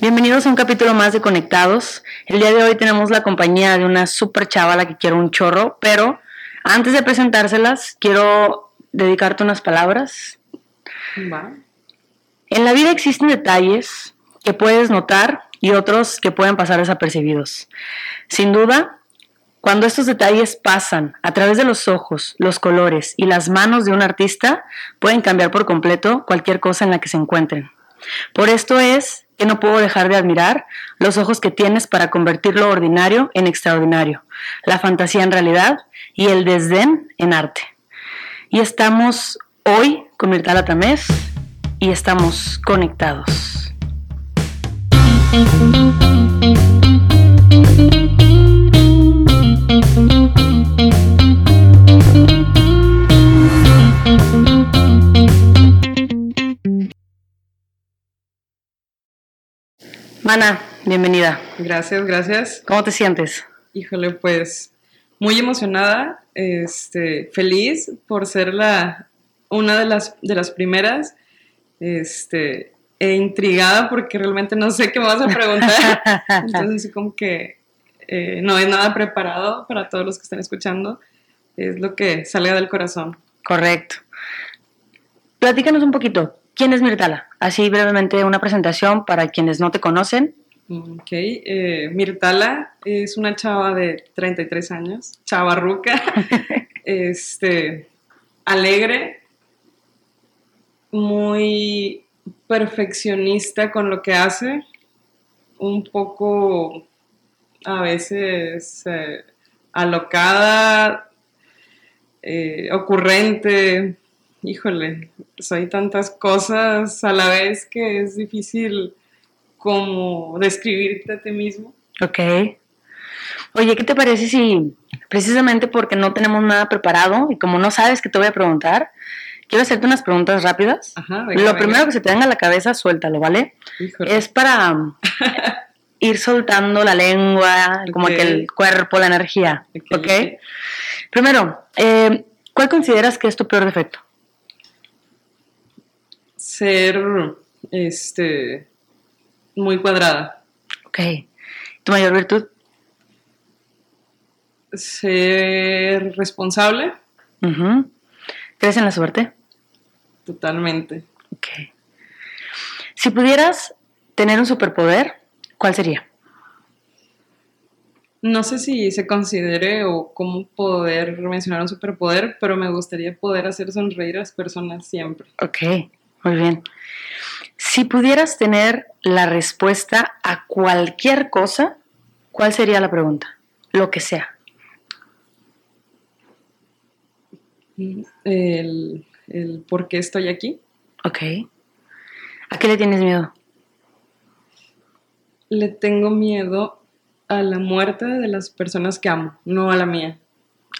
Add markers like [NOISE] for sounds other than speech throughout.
Bienvenidos a un capítulo más de Conectados. El día de hoy tenemos la compañía de una super chavala que quiero un chorro, pero antes de presentárselas, quiero dedicarte unas palabras. En la vida existen detalles que puedes notar y otros que pueden pasar desapercibidos. Sin duda, cuando estos detalles pasan a través de los ojos, los colores y las manos de un artista, pueden cambiar por completo cualquier cosa en la que se encuentren. Por esto es que no puedo dejar de admirar los ojos que tienes para convertir lo ordinario en extraordinario, la fantasía en realidad y el desdén en arte. Y estamos hoy con Mirtala Tamés y estamos conectados. Mana, bienvenida. Gracias, gracias. ¿Cómo te sientes? Híjole, pues muy emocionada, este, feliz por ser la una de las de las primeras, este, e intrigada porque realmente no sé qué me vas a preguntar. [LAUGHS] Entonces, así como que eh, no es nada preparado para todos los que están escuchando. Es lo que salga del corazón. Correcto. Platícanos un poquito. ¿Quién es Mirtala? Así brevemente una presentación para quienes no te conocen. Ok, eh, Mirtala es una chava de 33 años, chava ruca, [LAUGHS] este, alegre, muy perfeccionista con lo que hace, un poco a veces eh, alocada, eh, ocurrente, híjole, soy tantas cosas a la vez que es difícil como describirte a ti mismo. Ok. Oye, ¿qué te parece si precisamente porque no tenemos nada preparado y como no sabes qué te voy a preguntar, quiero hacerte unas preguntas rápidas? Ajá, Lo venga, primero que se te venga a la cabeza, suéltalo, ¿vale? Híjole. Es para [LAUGHS] ir soltando la lengua, como que el cuerpo, la energía. Ok, ¿Ok? ok. Primero, eh, ¿cuál consideras que es tu peor defecto? Ser, este, muy cuadrada. Ok. ¿Tu mayor virtud? Ser responsable. ¿Crees en la suerte? totalmente. Ok. Si pudieras tener un superpoder, ¿cuál sería? No sé si se considere o cómo poder mencionar un superpoder, pero me gustaría poder hacer sonreír a las personas siempre. Ok, muy bien. Si pudieras tener la respuesta a cualquier cosa, ¿cuál sería la pregunta? Lo que sea. El, el por qué estoy aquí. Ok. ¿A qué le tienes miedo? Le tengo miedo a la muerte de las personas que amo, no a la mía.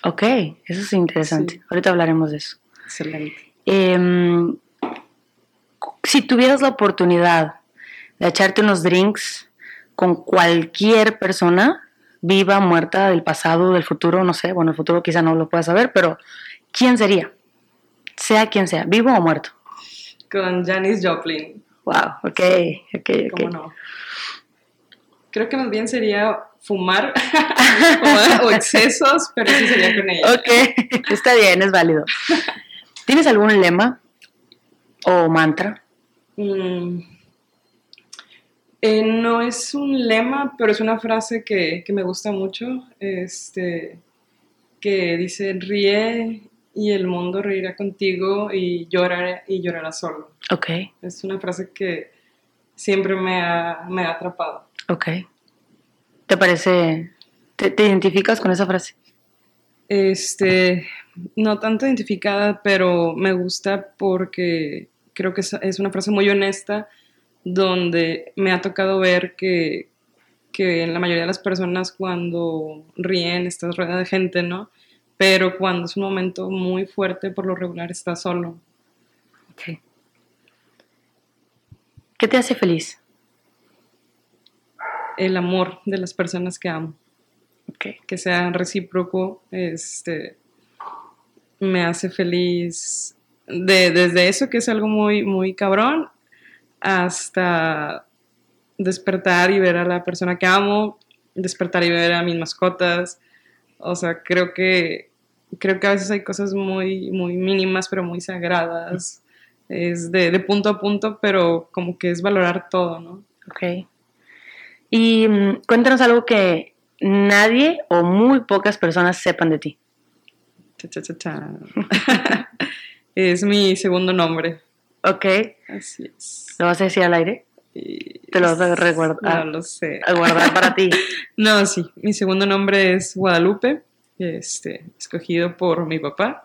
Ok, eso es interesante. Sí. Ahorita hablaremos de eso. Excelente. Em, si tuvieras la oportunidad de echarte unos drinks con cualquier persona, viva, muerta, del pasado, del futuro, no sé, bueno, el futuro quizá no lo puedas saber, pero ¿quién sería? Sea quien sea, vivo o muerto. Con Janis Joplin, Wow, ok, ok, ¿cómo ok. no? Creo que más bien sería fumar [LAUGHS] o, o excesos, pero sí sería con ella. Ok, está bien, es válido. ¿Tienes algún lema o mantra? Mm. Eh, no es un lema, pero es una frase que, que me gusta mucho, este, que dice, ríe y el mundo reirá contigo y llora y llorará solo. Ok, Es una frase que siempre me ha, me ha atrapado. ok. ¿Te parece, te, te identificas con esa frase? Este, no tanto identificada, pero me gusta porque creo que es, una frase muy honesta donde me ha tocado ver que, que la mayoría de las personas cuando ríen estás rodeada de gente, ¿no? Pero cuando es un momento muy fuerte, por lo regular estás solo. Ok. ¿Qué te hace feliz? El amor de las personas que amo. Ok. que sea recíproco, este, me hace feliz. De, desde eso que es algo muy, muy cabrón, hasta despertar y ver a la persona que amo, despertar y ver a mis mascotas. O sea, creo que creo que a veces hay cosas muy muy mínimas pero muy sagradas. Es de, de punto a punto, pero como que es valorar todo, ¿no? Ok. Y mm, cuéntanos algo que nadie o muy pocas personas sepan de ti. Cha, cha, cha, cha. [LAUGHS] es mi segundo nombre. Ok. Así es. ¿Lo vas a decir al aire? Te lo vas a reguardar. No lo sé. A guardar para ti. [LAUGHS] No, sí. Mi segundo nombre es Guadalupe, este, escogido por mi papá.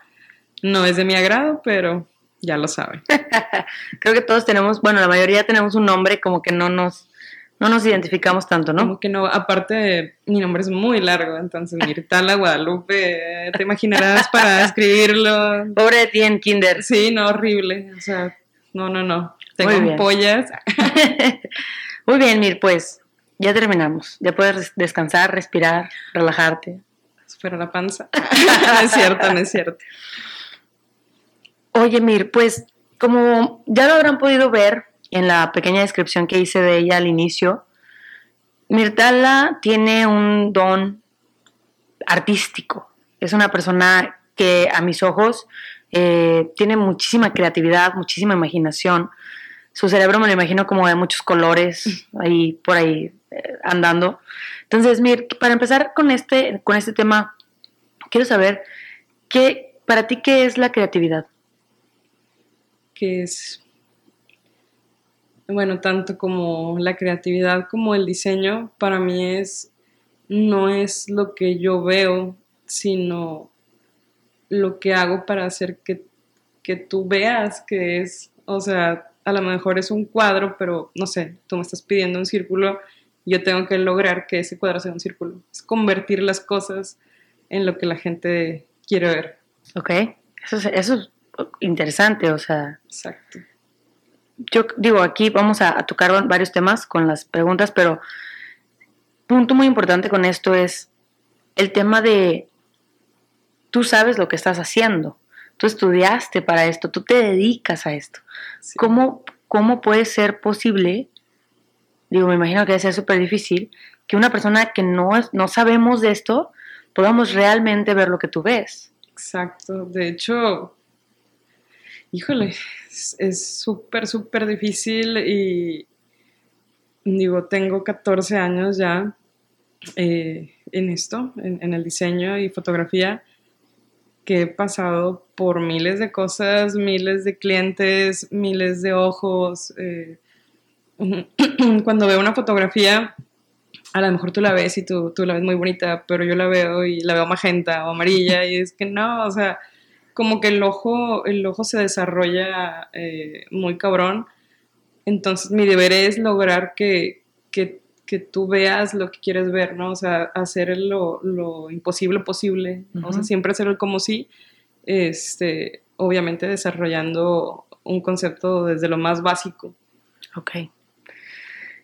No es de mi agrado, pero ya lo sabe. [LAUGHS] Creo que todos tenemos, bueno, la mayoría tenemos un nombre como que no nos, no nos identificamos tanto, ¿no? Como que no, aparte, mi nombre es muy largo, entonces Mirtala Guadalupe, te imaginarás para escribirlo. Pobre de ti en kinder. Sí, no, horrible. O sea, no, no, no. Tengo pollas. [LAUGHS] Muy bien, Mir, pues ya terminamos. Ya puedes descansar, respirar, relajarte. Espera la panza. [LAUGHS] no es cierto, no es cierto. Oye, Mir, pues como ya lo habrán podido ver en la pequeña descripción que hice de ella al inicio, Mirtala tiene un don artístico. Es una persona que a mis ojos eh, tiene muchísima creatividad, muchísima imaginación. Su cerebro me lo imagino como de muchos colores ahí por ahí eh, andando. Entonces, Mir, para empezar con este, con este tema, quiero saber qué, para ti qué es la creatividad. que es, bueno, tanto como la creatividad como el diseño, para mí es, no es lo que yo veo, sino lo que hago para hacer que, que tú veas que es, o sea, a lo mejor es un cuadro, pero no sé, tú me estás pidiendo un círculo, yo tengo que lograr que ese cuadro sea un círculo. Es convertir las cosas en lo que la gente quiere ver. Ok, eso es, eso es interesante, o sea, Exacto. Yo digo, aquí vamos a, a tocar varios temas con las preguntas, pero punto muy importante con esto es el tema de tú sabes lo que estás haciendo, tú estudiaste para esto, tú te dedicas a esto. Sí. ¿Cómo, cómo puede ser posible? Digo, me imagino que debe ser súper difícil que una persona que no, no sabemos de esto podamos realmente ver lo que tú ves. Exacto. De hecho, híjole, es- súper, súper difícil y digo, tengo 14 años ya eh, en esto, en, en el diseño y fotografía, que he pasado por miles de cosas, miles de clientes, miles de ojos. eh, [CLEARS THROAT] cuando veo una fotografía, a lo mejor tú la ves y tú, tú la ves muy bonita, pero yo la veo y la veo magenta o amarilla y es que no, o sea, como que el ojo, el ojo se desarrolla eh, muy cabrón. Entonces mi deber es lograr que, que, que tú veas lo que quieres ver, ¿no? O sea, hacer lo, lo imposible posible, o sea, siempre hacer el como sí, este, obviamente desarrollando un concepto desde lo más básico. Ok.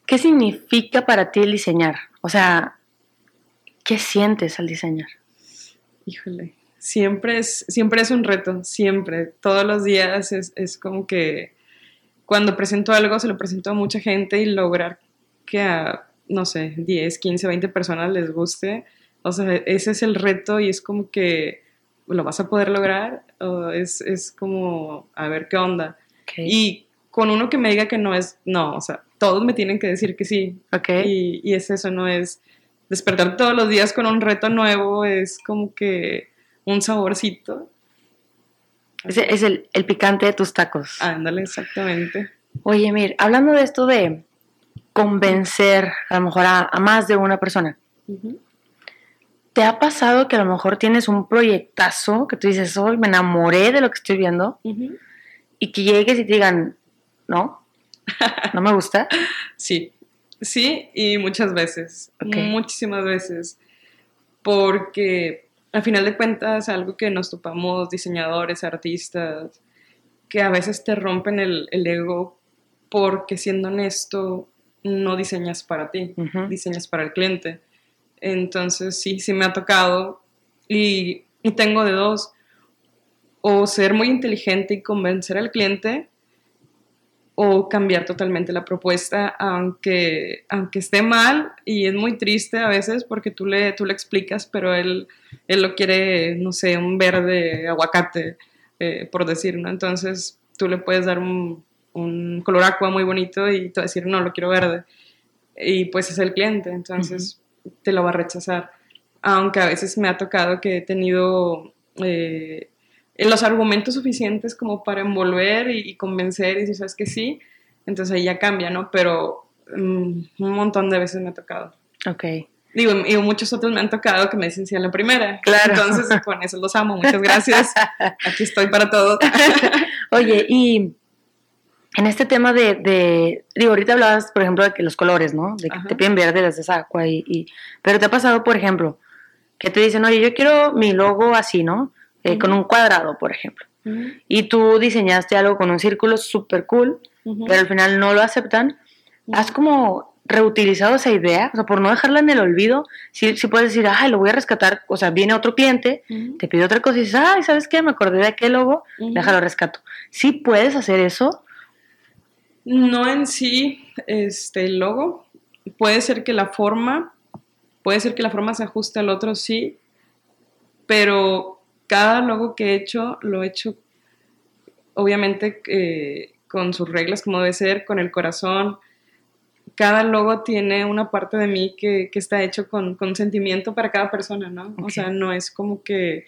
¿Qué significa para ti el diseñar? O sea, ¿qué sientes al diseñar? Híjole, siempre es, siempre es un reto, siempre, todos los días es, es como que cuando presento algo se lo presento a mucha gente y lograr que a, no sé, 10, 15, 20 personas les guste, o sea, ese es el reto y es como que lo vas a poder lograr, o es, es como a ver qué onda. Y con uno que me diga que no es, no, o sea, todos me tienen que decir que sí, ok. y, y es eso, no es despertar todos los días con un reto nuevo, es como que un saborcito. Es, es el, el picante de tus tacos. Ándale, exactamente. Oye, Mir, hablando de esto de convencer a lo mejor a, a más de una persona. ¿te ha pasado que a lo mejor tienes un proyectazo que tú dices, hoy me enamoré de lo que estoy viendo y que llegues y te digan, no, no me gusta? [LAUGHS] Sí, sí, y muchas veces, muchísimas veces, porque al final de cuentas algo que nos topamos diseñadores, artistas, que a veces te rompen el, el ego porque siendo honesto no diseñas para ti, diseñas para el cliente. Entonces sí, sí me ha tocado y, y tengo de dos, o ser muy inteligente y convencer al cliente, o cambiar totalmente la propuesta, aunque, aunque esté mal y es muy triste a veces porque tú le, tú le explicas, pero él, él lo quiere, no sé, un verde aguacate, eh, por decir, ¿no? Entonces tú le puedes dar un, un color aqua muy bonito y tú decir, no, lo quiero verde. Y pues es el cliente, entonces te lo va a rechazar. Aunque a veces me ha tocado que he tenido eh, los argumentos suficientes como para envolver y, convencer y si sabes que sí, entonces ahí ya cambia, ¿no? Pero mm, un montón de veces me ha tocado. Ok. Digo, y muchos otros me han tocado que me dicen sí a la primera. Claro. Entonces, con eso los amo. Muchas gracias. [LAUGHS] Aquí estoy para todo. [LAUGHS] Oye, y en este tema de, digo, ahorita hablabas, por ejemplo, de que los colores, ¿no? De que te piden verde esa agua y, pero te ha pasado, por ejemplo, que te dicen, oye, yo quiero mi logo así, ¿no? Eh, con un cuadrado, por ejemplo. Y tú diseñaste algo con un círculo súper cool, pero al final no lo aceptan. ¿Has como reutilizado esa idea? O sea, por no dejarla en el olvido, si sí puedes decir, ay, lo voy a rescatar. O sea, viene otro cliente, te pide otra cosa y dices, ay, ¿sabes qué? Me acordé de aquel logo, déjalo rescato. ¿Sí puedes hacer eso? No en sí este, el logo. Puede ser que la forma, puede ser que la forma se ajuste al otro, sí, pero cada logo que he hecho lo he hecho obviamente eh, con sus reglas como debe ser, con el corazón. Cada logo tiene una parte de mí que, está hecho con, con, sentimiento para cada persona, ¿no? O sea, no es como que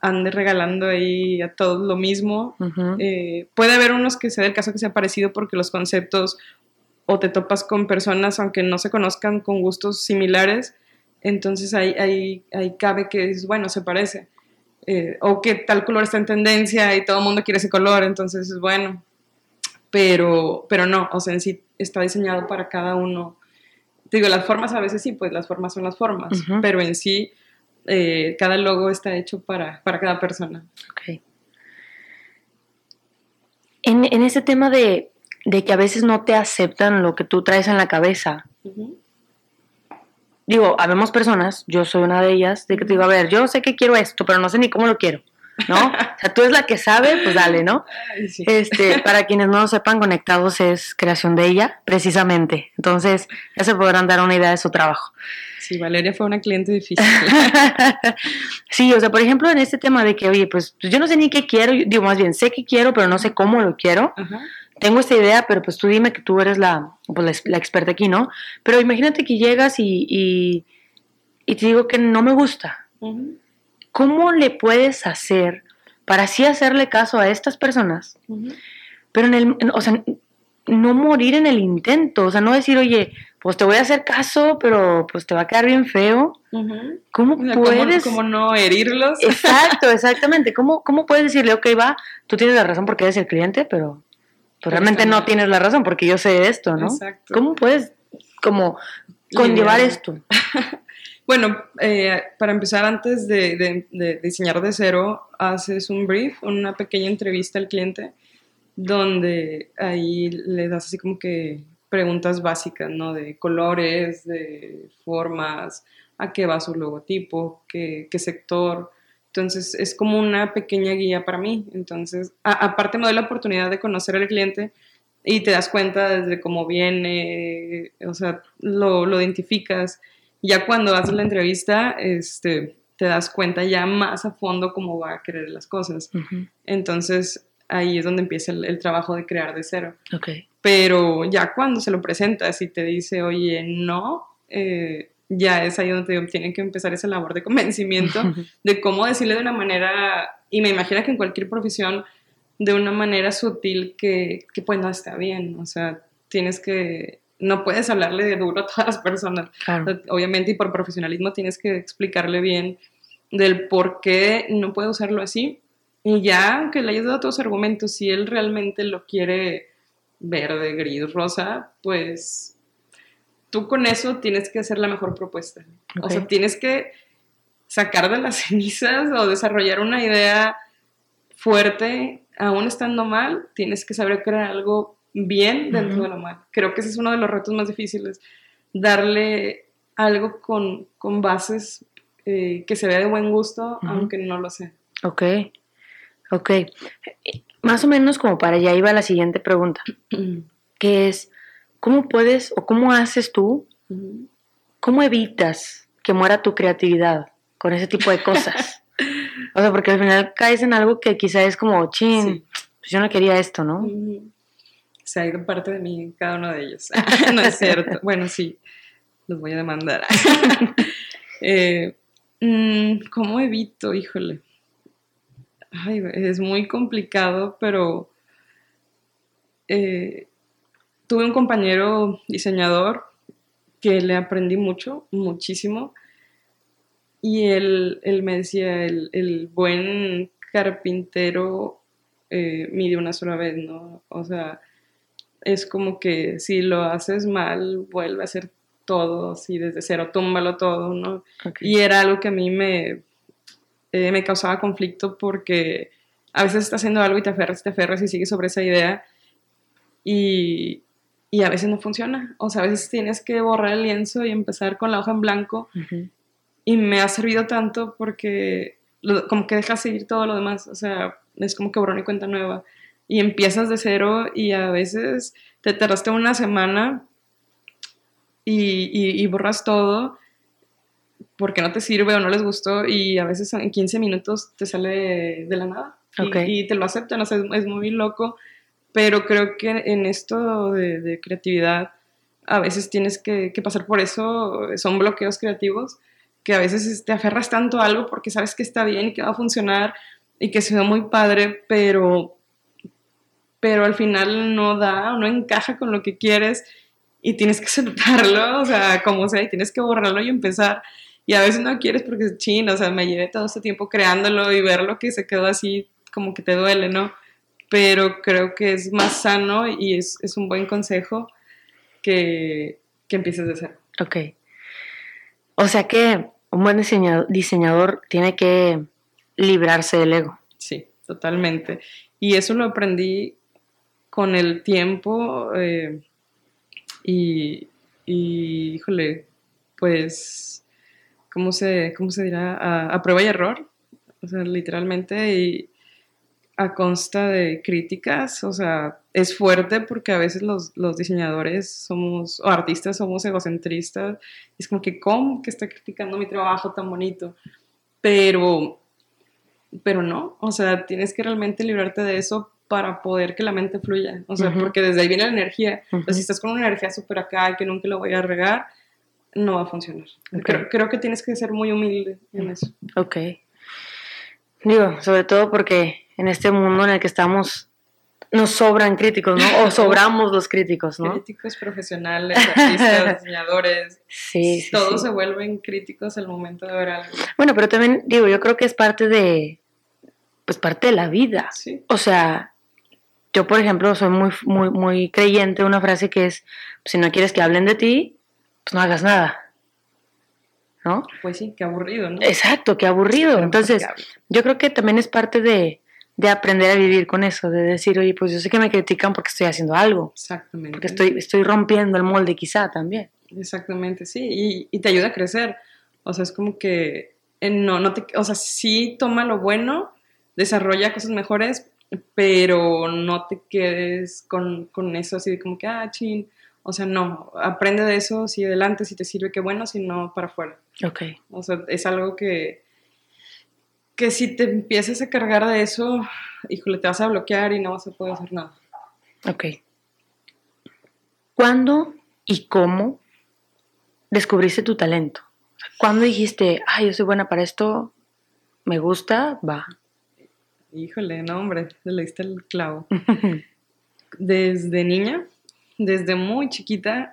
ande regalando ahí a todos lo mismo. Eh, puede haber unos que sea el caso que sea parecido porque los conceptos o te topas con personas aunque no se conozcan con gustos similares, entonces ahí, ahí, ahí cabe que es, bueno, se parece. Eh, o que tal color está en tendencia y todo el mundo quiere ese color, entonces es bueno. Pero, pero no, o sea, en sí está diseñado para cada uno. digo, las formas a veces sí, pues las formas son las formas, pero en sí eh, cada logo está hecho para, cada persona. Ok. En, en ese tema de, que a veces no te aceptan lo que tú traes en la cabeza, digo, habemos personas, yo soy una de ellas, de que te digo, a ver, yo sé que quiero esto, pero no sé ni cómo lo quiero. ¿no? [LAUGHS] O sea, tú es la que sabe, pues dale, ¿no? Este, [LAUGHS] para quienes no lo sepan, Conectados es creación de ella, precisamente. Entonces, ya se podrán dar una idea de su trabajo. Sí, Valeria fue una cliente difícil. [LAUGHS] sí, o sea, por ejemplo, en este tema de que, oye, pues, yo no sé ni qué quiero, digo, más bien sé qué quiero, pero no sé cómo lo quiero. Tengo esta idea, pero pues tú dime que tú eres la, pues, la, experta aquí, ¿no? Pero imagínate que llegas y, y, te digo que no me gusta. ¿Cómo le puedes hacer para así hacerle caso a estas personas? Pero en el, o sea, no morir en el intento, o sea, no decir, oye, pues te voy a hacer caso, pero pues te va a quedar bien feo. ¿Cómo puedes? ¿Cómo, no herirlos? Exacto, [LAUGHS] exactamente. ¿Cómo, ¿Cómo puedes decirle, ok, va, tú tienes la razón porque eres el cliente, pero, pues, realmente no tienes la razón porque yo sé esto, ¿no? Exacto. ¿Cómo puedes como conllevar esto? [LAUGHS] bueno, eh, para empezar, antes de, de diseñar de cero, haces un brief, una pequeña entrevista al cliente, donde ahí le das así como que preguntas básicas, ¿no? De colores, de formas, a qué va su logotipo, qué, qué sector. Entonces, es como una pequeña guía para mí. Entonces, aparte me doy la oportunidad de conocer al cliente y te das cuenta desde cómo viene, o sea, lo, lo identificas. Ya cuando haces la entrevista, este, te das cuenta ya más a fondo cómo va a querer las cosas. Entonces, ahí es donde empieza el, trabajo de crear de cero. Okay. Pero ya cuando se lo presentas y te dice, oye, no, eh, ya es ahí donde tienen que empezar esa labor de convencimiento [LAUGHS] de cómo decirle de una manera, y me imagino que en cualquier profesión, de una manera sutil que, que pues no está bien, o sea, tienes que, no puedes hablarle de duro a todas las personas, obviamente, y por profesionalismo tienes que explicarle bien del por qué no puede usarlo así, y ya, aunque le hayas dado todos los argumentos, si él realmente lo quiere verde, gris, rosa, pues tú con eso tienes que hacer la mejor propuesta. O sea, tienes que sacar de las [LAUGHS] cenizas o desarrollar una idea fuerte, aún estando mal, tienes que saber crear algo bien dentro de lo mal. Creo que ese es uno de los retos más difíciles, darle algo con, bases eh, que se vea de buen gusto, aunque no lo sé. Ok. Ok. Más o menos como para allá iba la siguiente pregunta, [CLEARS THROAT] que es, ¿cómo puedes o cómo haces tú, cómo evitas que muera tu creatividad con ese tipo de cosas? [LAUGHS] o sea, porque al final caes en algo que quizá es como, chin, pues yo no quería esto, ¿no? Se ha ido parte de mí cada uno de ellos. [LAUGHS] no es cierto. Bueno, sí, los voy a demandar. [LAUGHS] eh, Mm, ¿Cómo evito? Híjole. Ay, es muy complicado, pero eh, tuve un compañero diseñador que le aprendí mucho, muchísimo. Y él, me decía, el, buen carpintero eh, mide una sola vez, ¿no? O sea, es como que si lo haces mal, vuelve a ser todo, así desde cero, túmbalo todo, ¿no? Y era algo que a mí me, eh, me causaba conflicto porque a veces estás haciendo algo y te aferras, te aferras y sigues sobre esa idea y, y, a veces no funciona. O sea, a veces tienes que borrar el lienzo y empezar con la hoja en blanco. Y me ha servido tanto porque como que dejas seguir todo lo demás. O sea, es como que borrón y cuenta nueva. Y empiezas de cero y a veces te tardaste una semana y, borras todo porque no te sirve o no les gustó y a veces en 15 minutos te sale de la nada y, te lo aceptan, o sea, es, muy loco, pero creo que en esto de, creatividad a veces tienes que, pasar por eso, son bloqueos creativos que a veces te aferras tanto a algo porque sabes que está bien y que va a funcionar y que se ve muy padre, pero, pero al final no da o no encaja con lo que quieres y tienes que [LAUGHS] aceptarlo, o sea, como sea, y tienes que borrarlo y empezar. Y a veces no quieres porque es chino, o sea, me llevé todo este tiempo creándolo y verlo que se quedó así, como que te duele, ¿no? Pero creo que es más sano y es, es un buen consejo que, que empieces de cero. Ok. O sea que un buen diseñador, diseñador tiene que librarse del ego. Sí, totalmente. Y eso lo aprendí con el tiempo. Eh, y, híjole, pues, ¿cómo se, cómo se dirá? A, prueba y error, o sea, literalmente, y a consta de críticas, o sea, es fuerte porque a veces los, diseñadores somos, o artistas somos egocentristas, es como que, ¿cómo que está criticando mi trabajo tan bonito? Pero, pero no, o sea, tienes que realmente librarte de eso para poder que la mente fluya. O sea, porque desde ahí viene la energía. Entonces, si estás con una energía súper acá y que nunca lo voy a regar, no va a funcionar. Creo, creo, que tienes que ser muy humilde en eso. Ok. Digo, sobre todo porque en este mundo en el que estamos nos sobran críticos, ¿no? O sobramos los críticos, ¿no? Críticos profesionales, artistas, [LAUGHS] diseñadores. Sí, sí Todos se vuelven críticos al momento de ver algo. Bueno, pero también, digo, yo creo que es parte de, pues parte de la vida. Sí. O sea, yo, por ejemplo, soy muy, muy, muy creyente de una frase que es, si no quieres que hablen de ti, pues no hagas nada. ¿No? Pues sí, qué aburrido, ¿no? Exacto, qué aburrido. Entonces, yo creo que también es parte de, aprender a vivir con eso, de decir, oye, pues yo sé que me critican porque estoy haciendo algo. Exactamente. Porque estoy, estoy rompiendo el molde quizá también. Exactamente, sí, y, y te ayuda a crecer. O sea, es como que, eh, no, no te, o sea, sí toma lo bueno, desarrolla cosas mejores, pero no te quedes con, eso así de como que, ah, chin. O sea, no, aprende de eso, si adelante, si te sirve, qué bueno, si no, para afuera. Ok. O sea, es algo que, que si te empiezas a cargar de eso, híjole, te vas a bloquear y no vas a poder hacer nada. Ok. ¿Cuándo y cómo descubriste tu talento? ¿Cuándo dijiste, ay, yo soy buena para esto, me gusta, va? Híjole, no, hombre, le diste el clavo. [LAUGHS] Desde niña, desde muy chiquita,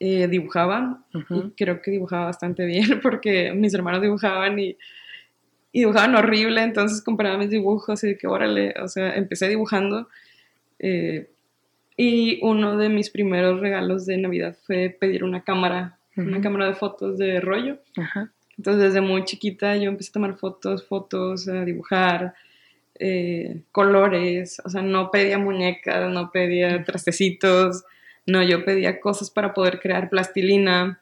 eh, dibujaba y creo que dibujaba bastante bien [LAUGHS] porque mis hermanos dibujaban y, dibujaban horrible, entonces comparaba mis dibujos y de que órale, o sea, empecé dibujando eh, y uno de mis primeros regalos de Navidad fue pedir una cámara, una cámara de fotos de rollo. Entonces desde muy chiquita yo empecé a tomar fotos, fotos, a dibujar, eh, colores, o sea, no pedía muñecas, no pedía trastecitos, no, yo pedía cosas para poder crear plastilina,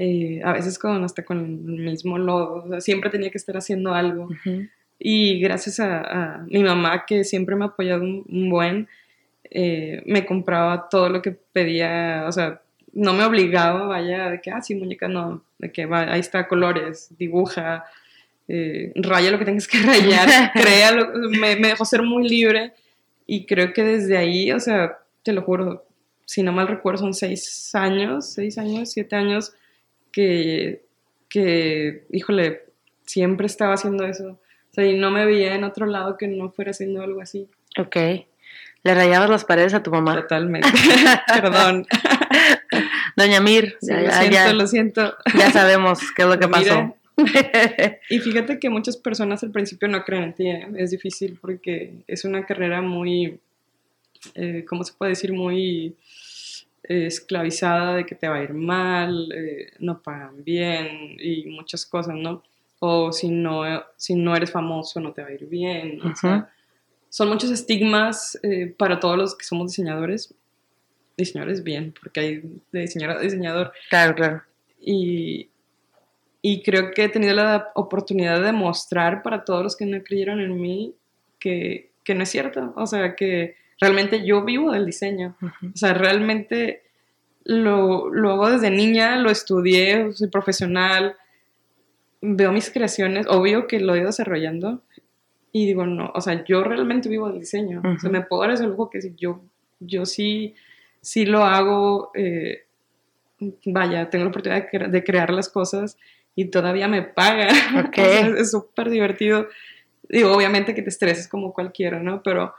eh, a veces con, hasta con el mismo lodo, siempre tenía que estar haciendo algo. Y gracias a, mi mamá, que siempre me ha apoyado un, buen, eh, me compraba todo lo que pedía, o sea, no me obligaba, vaya, de que, ah, sí, muñeca, no, de que va, ahí está, colores, dibuja, eh, raya lo que tengas que rayar, [LAUGHS] créalo, me, me dejó ser muy libre y creo que desde ahí, o sea, te lo juro, si no mal recuerdo, son seis años, seis años, siete años que, que híjole, siempre estaba haciendo eso y no me veía en otro lado que no fuera haciendo algo así. Ok. ¿Le rayabas las paredes a tu mamá? Totalmente. [LAUGHS] Perdón. Doña Mir. lo siento, lo siento. Ya sabemos qué es lo que pasó. y fíjate que muchas personas al principio no creen en ti. ¿eh? Es difícil porque es una carrera muy, eh, ¿cómo se puede decir? Muy esclavizada de que te va a ir mal, no pagan bien y muchas cosas, ¿no? o si no, si no eres famoso no te va a ir bien. son muchos estigmas eh, para todos los que somos diseñadores. Diseñadores bien, porque hay de diseñador a diseñador. Claro, claro. Y, y creo que he tenido la oportunidad de mostrar para todos los que no creyeron en mí que, que no es cierto. O sea, que realmente yo vivo del diseño. O sea, realmente lo, lo hago desde niña, lo estudié, soy profesional veo mis creaciones, obvio que lo he ido desarrollando y digo, no, o sea, yo realmente vivo del diseño. O sea, me puedo dar ese lujo que si yo, yo sí, sí lo hago, eh, vaya, tengo la oportunidad de, crear las cosas y todavía me pagan. [LAUGHS] es súper divertido. Digo, obviamente que te estreses como cualquiera, ¿no? Pero,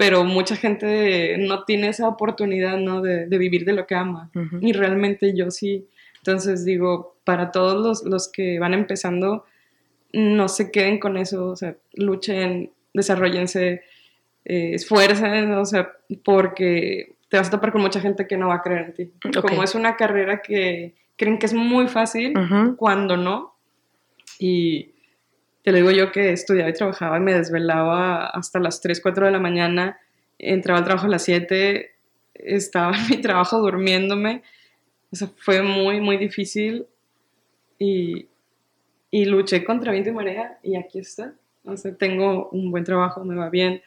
pero mucha gente no tiene esa oportunidad, ¿no? De, vivir de lo que ama. Y realmente yo sí. Entonces digo, para todos los, que van empezando, no se queden con eso, o sea, luchen, desarrollense, eh, esfuercen, o sea, porque te vas a topar con mucha gente que no va a creer en ti. Como es una carrera que creen que es muy fácil, cuando no. Y te lo digo yo que estudiaba y trabajaba y me desvelaba hasta las 3, 4 de la mañana, entraba al trabajo a las 7, estaba en mi trabajo durmiéndome. O sea, fue muy, muy difícil y, y luché contra viento y marea y aquí está. O sea, tengo un buen trabajo, me va bien,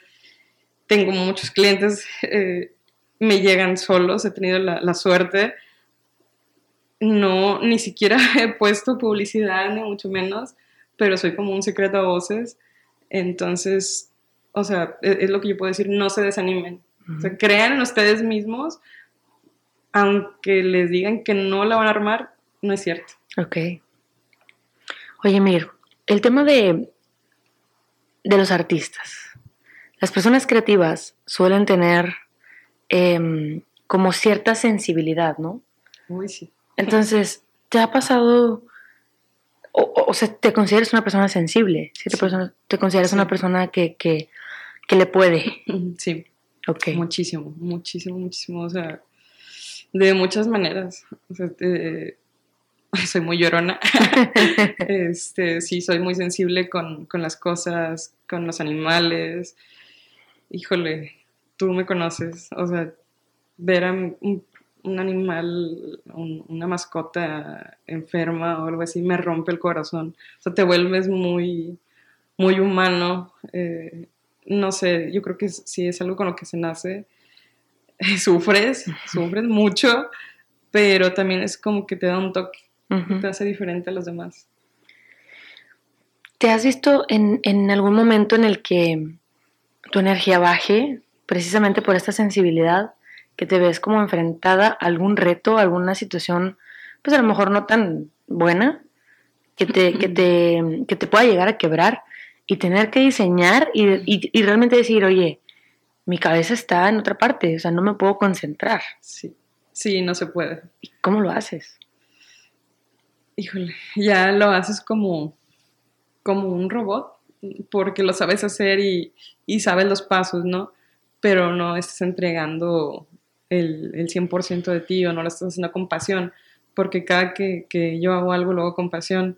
tengo muchos clientes, eh, me llegan solos, he tenido la, la, suerte. No, ni siquiera [LAUGHS] he puesto publicidad, ni mucho menos, pero soy como un secreto a voces. Entonces, o sea, es, es lo que yo puedo decir, no se desanimen. O sea, crean en ustedes mismos, aunque les digan que no la van a armar, no es cierto. Ok. Oye, Mir, el tema de, de los artistas. Las personas creativas suelen tener em, como cierta sensibilidad, ¿no? Uy, sí. Entonces, ¿te ha pasado, o, sea, te consideras una persona sensible? ¿Sí? Te, consideras una persona que, que, que, le puede? [LAUGHS] Sí. Ok. Muchísimo, muchísimo, muchísimo. O sea, de muchas maneras. O sea, [LAUGHS] soy muy llorona. [LAUGHS] este, sí, soy muy sensible con, las cosas, con los animales. Híjole, tú me conoces. O sea, ver a un, animal, una mascota enferma o algo así, me rompe el corazón. O sea, te vuelves muy, muy humano. Eh, no sé, yo creo que sí es algo con lo que se nace. [LAUGHS] sufres, sufres mucho, pero también es como que te da un toque te hace diferente a los demás. ¿Te has visto en, en, algún momento en el que tu energía baje precisamente por esta sensibilidad, que te ves como enfrentada a algún reto, alguna situación, pues a lo mejor no tan buena, que te, que te, [LAUGHS] que te pueda llegar a quebrar y tener que diseñar y, y, y, realmente decir, oye, mi cabeza está en otra parte, o sea, no me puedo concentrar. Sí, sí, no se puede. ¿Cómo lo haces? híjole, ya lo haces como, como un robot, porque lo sabes hacer y, sabes los pasos, ¿no? Pero no estás entregando el, el 100% de ti o no lo estás haciendo con pasión, porque cada que, que yo hago algo lo hago con pasión,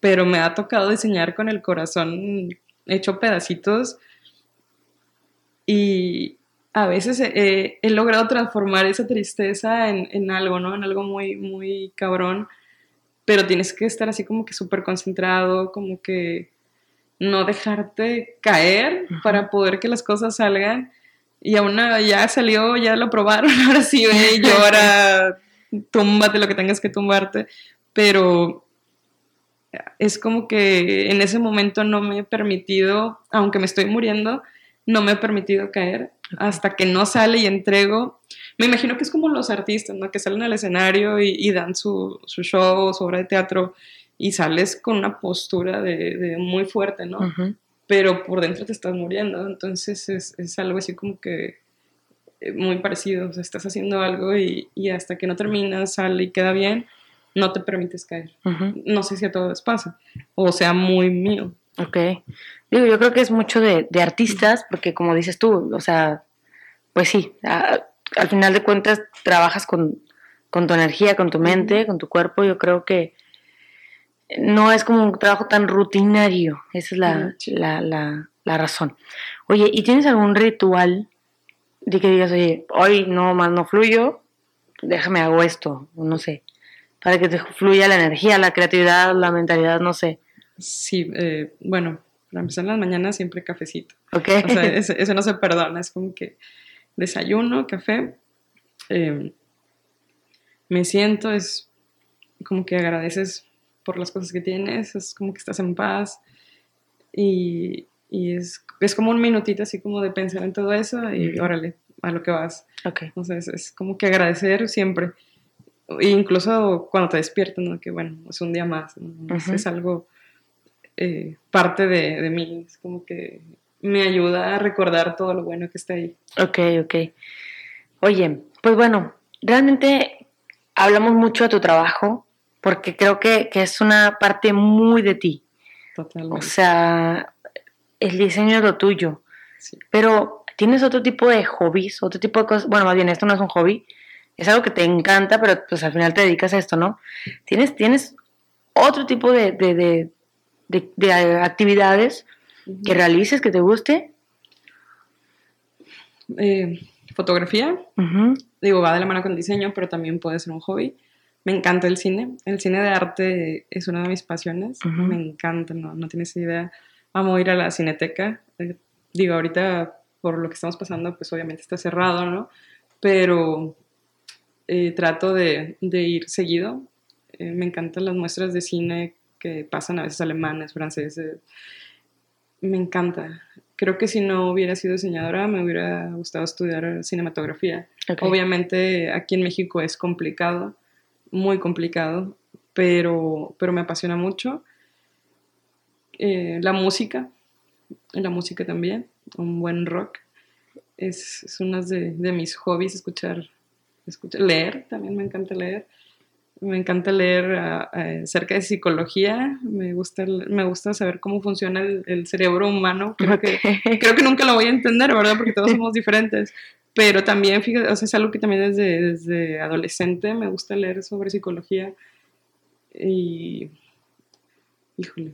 pero me ha tocado diseñar con el corazón hecho pedacitos y a veces he, he logrado transformar esa tristeza en, en, algo, ¿no? En algo muy, muy cabrón pero tienes que estar así como que súper concentrado, como que no dejarte caer para poder que las cosas salgan. Y aún ya salió, ya lo probaron, [LAUGHS] ahora sí ve, llora, túmbate lo que tengas que tumbarte. Pero es como que en ese momento no me he permitido, aunque me estoy muriendo, no me he permitido caer hasta que no sale y entrego. Me imagino que es como los artistas, ¿no? Que salen al escenario y, dan su, su, show, su obra de teatro y sales con una postura de, muy fuerte, ¿no? Pero por dentro te estás muriendo. Entonces es, es algo así como que eh, muy parecido. O sea, estás haciendo algo y, y hasta que no terminas, sale y queda bien, no te permites caer. No sé si a todos pasa o sea muy mío. Ok. Digo, yo creo que es mucho de, de artistas, porque como dices tú, o sea, pues sí, al final de cuentas trabajas con, con tu energía, con tu mente, con tu cuerpo. Yo creo que no es como un trabajo tan rutinario. Esa es la, la, la, la razón. Oye, ¿y tienes algún ritual de que digas, oye, hoy no más no fluyo, déjame hago esto, no sé, para que te fluya la energía, la creatividad, la mentalidad, no sé. Sí, eh, bueno, para empezar en las mañanas siempre cafecito. Ok. O sea, [LAUGHS] eso, no se perdona, es como que desayuno, café, em, me siento, es como que agradeces por las cosas que tienes, es como que estás en paz y, y es, es, como un minutito así como de pensar en todo eso y órale, a lo que vas. Ok. Entonces es como que agradecer siempre, e incluso cuando te despiertas, ¿no? que bueno, es un día más, es algo eh, parte de, de, mí, es como que me ayuda a recordar todo lo bueno que está ahí. Ok, ok. Oye, pues bueno, realmente hablamos mucho de tu trabajo porque creo que, que es una parte muy de ti. Totalmente. O sea, el diseño es lo tuyo. Sí. Pero tienes otro tipo de hobbies, otro tipo de cosas. Bueno, más bien, esto no es un hobby, es algo que te encanta, pero pues al final te dedicas a esto, ¿no? Tienes, tienes otro tipo de, de, actividades que realices, que te guste? Eh, fotografía, digo, va de la mano con diseño, pero también puede ser un hobby. Me encanta el cine, el cine de arte es una de mis pasiones, me encanta, no, no tienes idea. Amo ir a la cineteca, eh, digo, ahorita por lo que estamos pasando, pues obviamente está cerrado, ¿no? Pero eh, trato de, de, ir seguido. me encantan las muestras de cine que pasan a veces alemanes, franceses. Me encanta. Creo que si no hubiera sido diseñadora, me hubiera gustado estudiar cinematografía. Obviamente aquí en México es complicado, muy complicado, pero, pero me apasiona mucho. Eh, la música, la música también, un buen rock. Es, es uno de, de, mis hobbies, escuchar, escuchar, leer, también me encanta leer me encanta leer ah, eh, acerca de psicología, me gusta, me gusta saber cómo funciona el, cerebro humano. Creo, que, creo que nunca lo voy a entender, ¿verdad? Porque todos somos [LAUGHS] diferentes. Pero también, fíjate, o sea, es algo que también desde, desde adolescente me gusta leer sobre psicología. Y, híjole,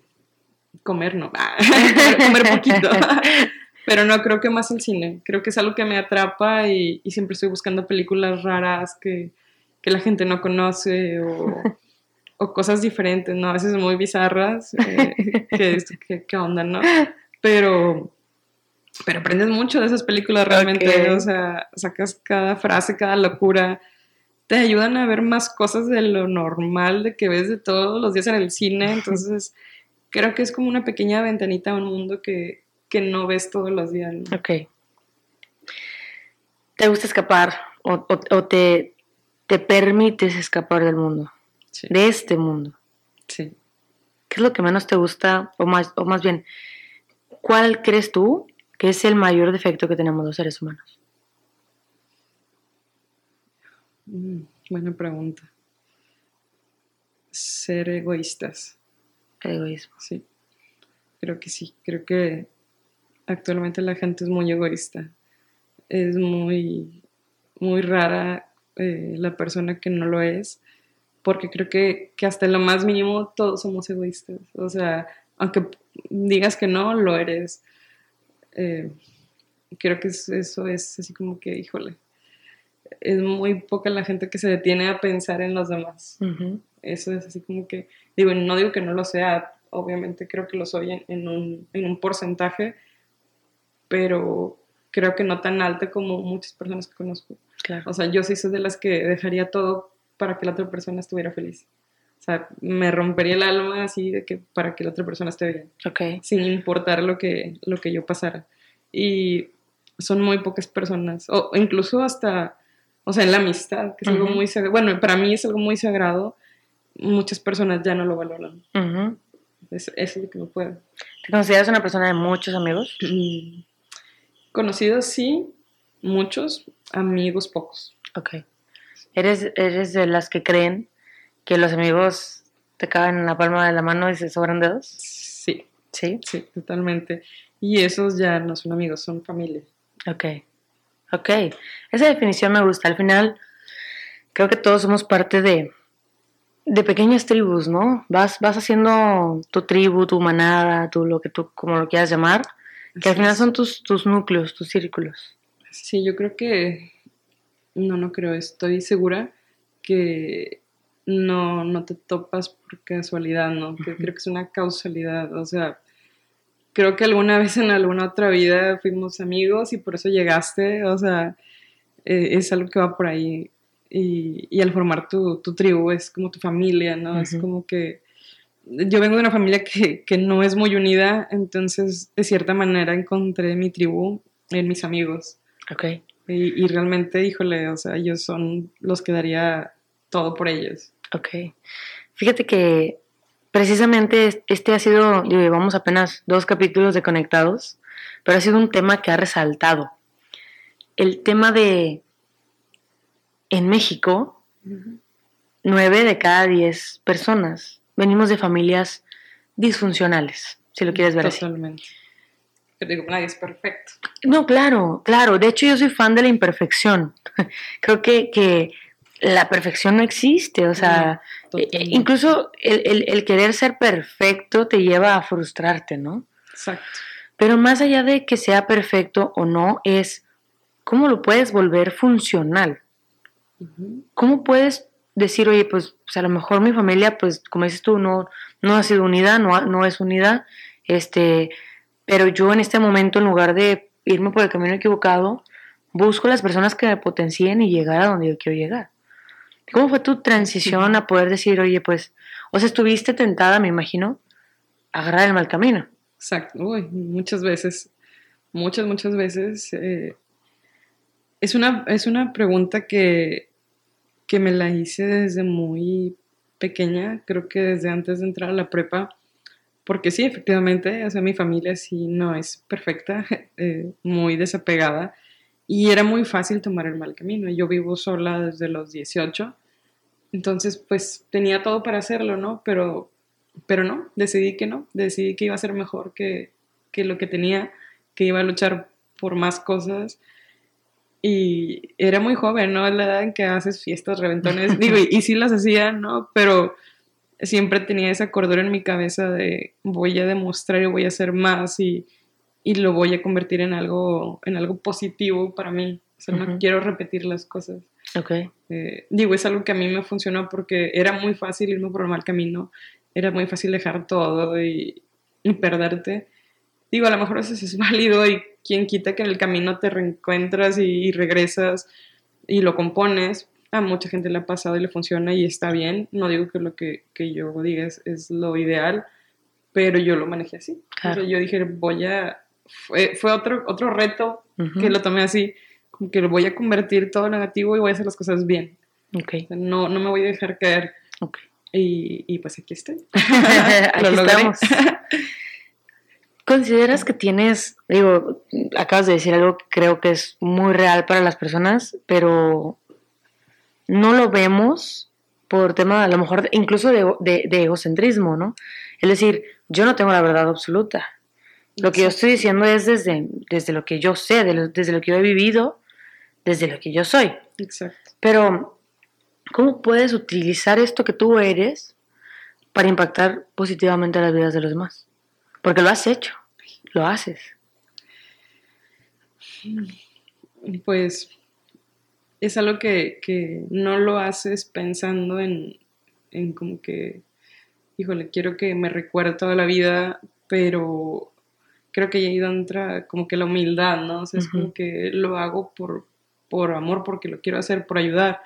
comer no, [LAUGHS] comer poquito. [LAUGHS] Pero no, creo que más el cine. Creo que es algo que me atrapa y siempre estoy buscando películas raras que que la gente no conoce o, [LAUGHS] o cosas diferentes, ¿no? A veces muy bizarras, eh, que, que, onda, ¿no? Pero, pero aprendes mucho de esas películas realmente, o sea, sacas cada frase, cada locura, te ayudan a ver más cosas de lo normal de que ves de todos los días en el cine, entonces creo que es como una pequeña ventanita a un mundo que, que no ves todos los días. ¿no? Ok. ¿Te gusta escapar o, o te, te permites escapar del mundo, de este mundo. Sí. ¿Qué es lo que menos te gusta, o más, o más bien, cuál crees tú que es el mayor defecto que tenemos los seres humanos? Mm, buena pregunta. Ser egoístas. egoísmo. Sí. Creo que sí. Creo que actualmente la gente es muy egoísta. Es muy, muy rara eh, la persona que no lo es, porque creo que, que hasta lo más mínimo todos somos egoístas. O sea, aunque digas que no, lo eres. Eh, creo que eso es así como que, híjole, es muy poca la gente que se detiene a pensar en los demás. Eso es así como que, digo, no digo que no lo sea, obviamente creo que lo soy en, un, en un porcentaje, pero creo que no tan alto como muchas personas que conozco. O sea, yo sí soy de las que dejaría todo para que la otra persona estuviera feliz. O sea, me rompería el alma así de que para que la otra persona esté bien. Okay. Sin importar lo que, lo que yo pasara. Y son muy pocas personas. O incluso hasta, o sea, en la amistad, que es algo muy sagrado. Bueno, para mí es algo muy sagrado. Muchas personas ya no lo valoran. eso es lo que no puedo. ¿Te consideras una persona de muchos amigos? Mm, [CLEARS THROAT] conocidos sí, muchos, amigos pocos. Ok. ¿Eres, ¿Eres de las que creen que los amigos te caben en la palma de la mano y se sobran dedos? Sí. ¿Sí? Sí, totalmente. Y esos ya no son amigos, son familia. Ok. Ok. Esa definición me gusta. Al final, creo que todos somos parte de, de pequeñas tribus, ¿no? Vas, vas haciendo tu tribu, tu manada, tu, lo que tú, como lo quieras llamar, que al final son tus, tus núcleos, tus círculos. Sí, yo creo que, no, no creo, estoy segura que no, no te topas por casualidad, ¿no? creo que es una causalidad, o sea, creo que alguna vez en alguna otra vida fuimos amigos y por eso llegaste, o sea, eh, es algo que va por ahí. Y, al formar tu, tribu es como tu familia, ¿no? Es como que yo vengo de una familia que, que, no es muy unida, entonces de cierta manera encontré mi tribu en mis amigos. Ok. Y, y realmente, híjole, o sea, ellos son los que daría todo por ellos. Ok. Fíjate que precisamente este ha sido, llevamos apenas dos capítulos de Conectados, pero ha sido un tema que ha resaltado. El tema de, en México, nueve de cada diez personas venimos de familias disfuncionales, si lo quieres ver Totalmente. Pero digo, nadie es perfecto. No, claro, claro. De hecho, yo soy fan de la imperfección. [LAUGHS] Creo que, que la perfección no existe, o sea, e, e, incluso el, querer ser perfecto te lleva a frustrarte, ¿no? Exacto. Pero más allá de que sea perfecto o no, es cómo lo puedes volver funcional. ¿Cómo puedes decir, oye, pues, pues, a lo mejor mi familia, pues como dices tú, no, no ha sido unida, no, no es unida, este, pero yo en este momento, en lugar de irme por el camino equivocado, busco las personas que me potencien y llegar a donde yo quiero llegar. ¿Cómo fue tu transición a poder decir, oye, pues, o sea, estuviste tentada, me imagino, a agarrar el mal camino? Exacto, muchas veces, muchas, muchas veces. Eh, es, una, es una pregunta que, que me la hice desde muy pequeña, creo que desde antes de entrar a la prepa, porque sí, efectivamente, o sea, mi familia sí no es perfecta, [LAUGHS] eh, muy desapegada y era muy fácil tomar el mal camino. Yo vivo sola desde los 18, entonces pues tenía todo para hacerlo, ¿no? Pero, pero no, decidí que no, decidí que iba a ser mejor que, que lo que tenía, que iba a luchar por más cosas. Y era muy joven, ¿no? Es la edad en que haces fiestas, reventones. [LAUGHS] Digo, y, y sí las hacía, ¿no? Pero siempre tenía esa cordura en mi cabeza de voy a demostrar y voy a hacer más y, y lo voy a convertir en algo, en algo positivo para mí. O sea, no quiero repetir las cosas. Ok. Eh, digo, es algo que a mí me funcionó porque era muy fácil irme por el mal camino, era muy fácil dejar todo y, perderte. Digo, a lo mejor eso es [LAUGHS] válido y quien quita que en el camino te reencuentras y, regresas y lo compones. A mucha gente le ha pasado y le funciona y está bien. No digo que lo que, que yo diga es, es, lo ideal, pero yo lo manejé así. yo dije, voy a fue, fue otro, otro reto que lo tomé así, como que lo voy a convertir todo negativo y voy a hacer las cosas bien. Okay. no, no me voy a dejar caer. Okay. Y, y, pues aquí estoy. [LAUGHS] lo estamos. ¿Consideras que tienes, digo, acabas de decir algo que creo que es muy real para las personas, pero no lo vemos por tema, a lo mejor, incluso de, de, de egocentrismo, ¿no? Es decir, yo no tengo la verdad absoluta. Lo que yo estoy diciendo es desde, desde lo que yo sé, desde lo que yo he vivido, desde lo que yo soy. Exacto. Pero, ¿cómo puedes utilizar esto que tú eres para impactar positivamente las vidas de los demás? Porque lo has hecho, lo haces. Pues es algo que, que no lo haces pensando en, en como que híjole, quiero que me recuerde toda la vida, pero creo que ahí entra como que la humildad, ¿no? O sea, es como que lo hago por, por amor, porque lo quiero hacer, por ayudar.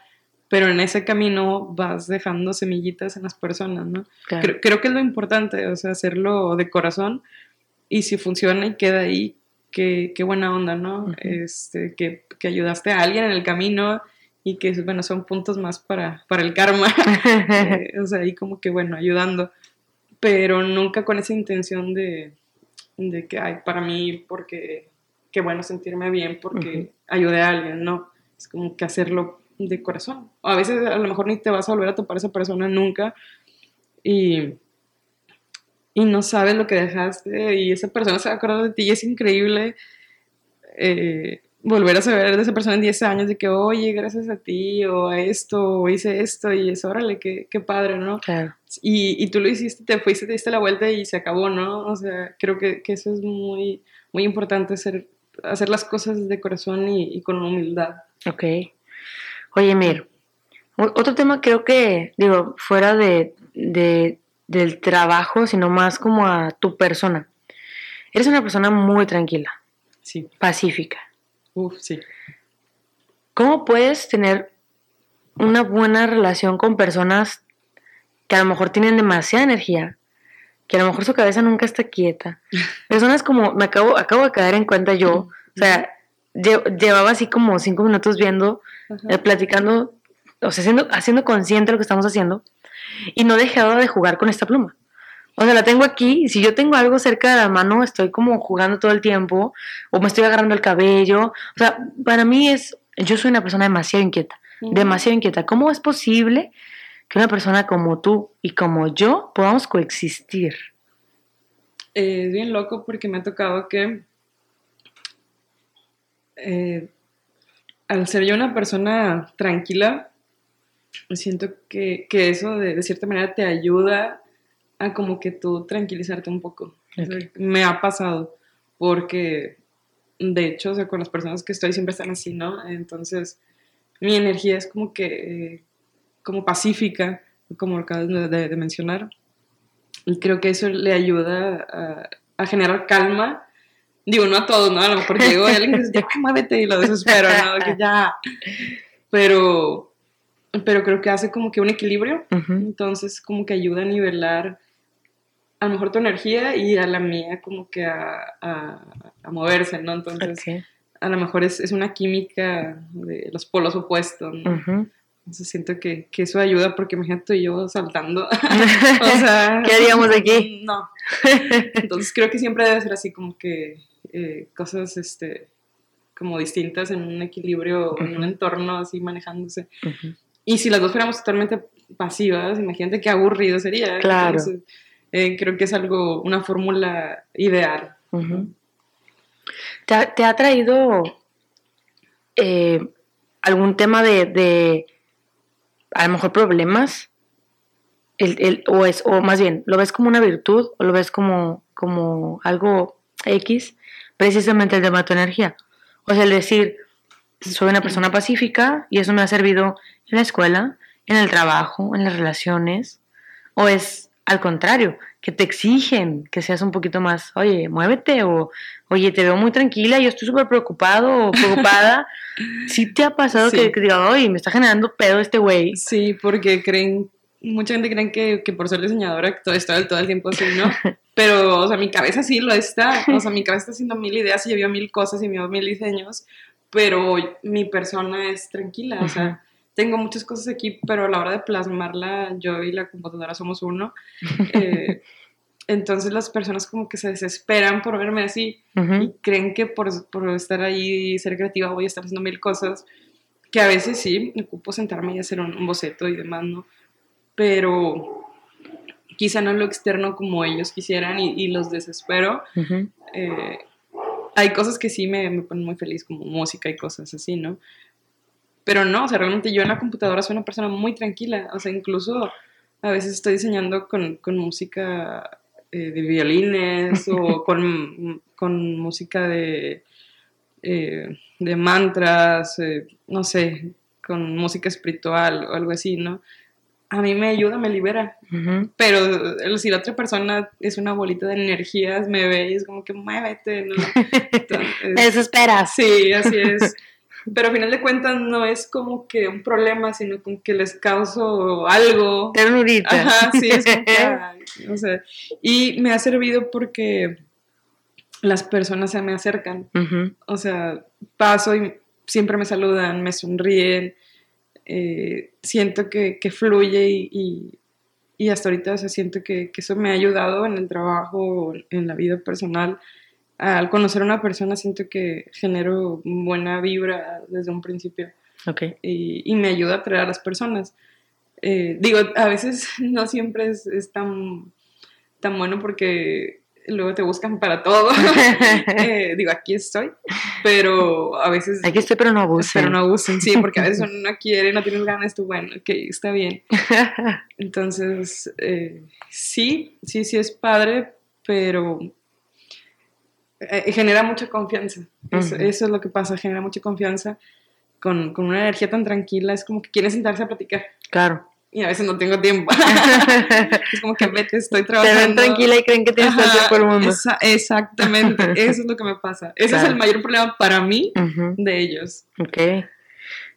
Pero en ese camino vas dejando semillitas en las personas, ¿no? Creo, creo, que es lo importante, o sea, hacerlo de corazón y si funciona y queda ahí, qué, qué buena onda, ¿no? este, que, que, ayudaste a alguien en el camino y que, bueno, son puntos más para, para el karma. [LAUGHS] Eh, o sea, ahí como que, bueno, ayudando, pero nunca con esa intención de, de que, ay, para mí, porque, qué bueno sentirme bien porque ayudé a alguien, no, es como que hacerlo de corazón. A veces a lo mejor ni te vas a volver a topar a esa persona nunca y, y no sabes lo que dejaste y esa persona se va a acordar de ti y es increíble eh, volver a saber de esa persona en 10 años de que, oye, gracias a ti o a esto o hice esto y es, órale, qué, qué padre, ¿no? Claro. Y, y, tú lo hiciste, te fuiste, te diste la vuelta y se acabó, ¿no? O sea, creo que, que eso es muy, muy importante, hacer, hacer las cosas de corazón y, y con humildad. Ok. Oye, Mir, otro tema creo que, digo, fuera de, de, del trabajo, sino más como a tu persona. Eres una persona muy tranquila. Sí. Pacífica. Uf, sí. ¿Cómo puedes tener una buena relación con personas que a lo mejor tienen demasiada energía, que a lo mejor su cabeza nunca está quieta? [LAUGHS] Personas como, me acabo, acabo de caer en cuenta yo, o sea, llevaba así como cinco minutos viendo, eh, platicando, o sea, haciendo, haciendo consciente lo que estamos haciendo, y no he dejado de jugar con esta pluma. O sea, la tengo aquí y si yo tengo algo cerca de la mano, estoy como jugando todo el tiempo o me estoy agarrando el cabello. O sea, para mí es, yo soy una persona demasiado inquieta, demasiado inquieta. ¿Cómo es posible que una persona como tú y como yo podamos coexistir? es bien loco porque me ha tocado que eh, al ser yo una persona tranquila, siento que, que eso de, de, cierta manera te ayuda a como que tú tranquilizarte un poco. me ha pasado porque, de hecho, o sea, con las personas que estoy siempre están así, ¿no? Entonces, mi energía es como que, eh, como pacífica, como acabas de, de, mencionar. Y creo que eso le ayuda a, a, generar calma. Digo, no a todos, ¿no? A lo mejor y alguien dice, ya, [LAUGHS] muévete y lo desespero, ¿no? Que ya. Pero, pero creo que hace como que un equilibrio. Uh -huh. Entonces, como que ayuda a nivelar a lo mejor tu energía y a la mía como que a, a, a moverse, ¿no? Entonces, okay. a lo mejor es, es, una química de los polos opuestos, ¿no? Uh -huh. Entonces siento que, que, eso ayuda porque imagínate yo saltando. [LAUGHS] o [LAUGHS] sea, ¿Qué haríamos aquí? [LAUGHS] No. Entonces creo que siempre debe ser así como que eh, cosas este, como distintas en un equilibrio, uh -huh. en un entorno así manejándose. Uh -huh. Y si las dos fuéramos totalmente pasivas, imagínate qué aburrido sería. Claro. Entonces, eh, creo que es algo, una fórmula ideal. -huh. ¿Te, ha, ¿Te, ha, traído eh, algún tema de, de, a lo mejor problemas? El, el, o, es, o más bien, ¿lo ves como una virtud o lo ves como, como algo X? Precisamente el tema de tu energía. O sea, el decir, soy una persona pacífica y eso me ha servido en la escuela, en el trabajo, en las relaciones. O es al contrario, que te exigen que seas un poquito más, oye, muévete o, oye, te veo muy tranquila, yo estoy súper preocupado o [LAUGHS] preocupada. ¿Sí te ha pasado sí. que, que diga, oye, me está generando pedo este güey? Sí, porque creen, mucha gente cree que, que por ser diseñadora todo, estoy todo el tiempo así, ¿no? [LAUGHS] Pero, o sea, mi cabeza sí lo está, o sea, mi cabeza está haciendo mil ideas y yo veo mil cosas y veo mil diseños, pero mi persona es tranquila, o sea tengo muchas cosas aquí, pero a la hora de plasmarla, yo y la computadora somos uno. [LAUGHS] Eh, entonces las personas como que se desesperan por verme así uh -huh. y creen que por, por, estar ahí y ser creativa voy a estar haciendo mil cosas, que a veces sí, ocupo sentarme y hacer un, un boceto y demás, ¿no? Pero quizá no lo externo como ellos quisieran y, y los desespero. Uh -huh. eh, hay cosas que sí me, me ponen muy feliz, como música y cosas así, ¿no? Pero no, o sea, realmente yo en la computadora soy una persona muy tranquila, o sea, incluso a veces estoy diseñando con, con música eh, de violines o [LAUGHS] con, con música de, eh, de mantras, eh, no sé, con música espiritual o algo así, ¿no? a mí me ayuda, me libera. Pero si la otra persona es una bolita de energías, me ve y es como que muévete, ¿no? [LAUGHS] Entonces, Me desesperas. Sí, así es. Pero al final de cuentas no es como que un problema, sino como que les causo algo. Ternurita. Ajá, sí, es como que. [LAUGHS] Y me ha servido porque las personas se me acercan. O sea, paso y siempre me saludan, me sonríen. eh, siento que, que fluye y, y- y hasta ahorita o sea, siento que, que eso me ha ayudado en el trabajo, en la vida personal. Al conocer a una persona siento que genero buena vibra desde un principio Ok. y, y me ayuda a atraer a las personas. Eh, digo, a veces [LAUGHS] no siempre es, es tan, tan bueno porque luego te buscan para todo. [LAUGHS] [LAUGHS] Eh, digo, aquí estoy, pero a veces... Aquí estoy, pero no abusen. Pero no abusen, sí, porque a veces uno no quiere, no tienes ganas, tú, bueno, ok, está bien. Entonces, eh, sí, sí, sí es padre, pero eh, genera mucha confianza. Eso, Ujú. eso es lo que pasa, genera mucha confianza. Con, con una energía tan tranquila, es como que quieren sentarse a platicar. claro. Y a veces no tengo tiempo. [LAUGHS] es como que vete, estoy Te trabajando. ven tranquila y creen que tienes el Ajá, tiempo del mundo. esa- exactamente, [LAUGHS] eso es lo que me pasa. Ese es Claro. el mayor problema para mí Ujú. de ellos. Ok.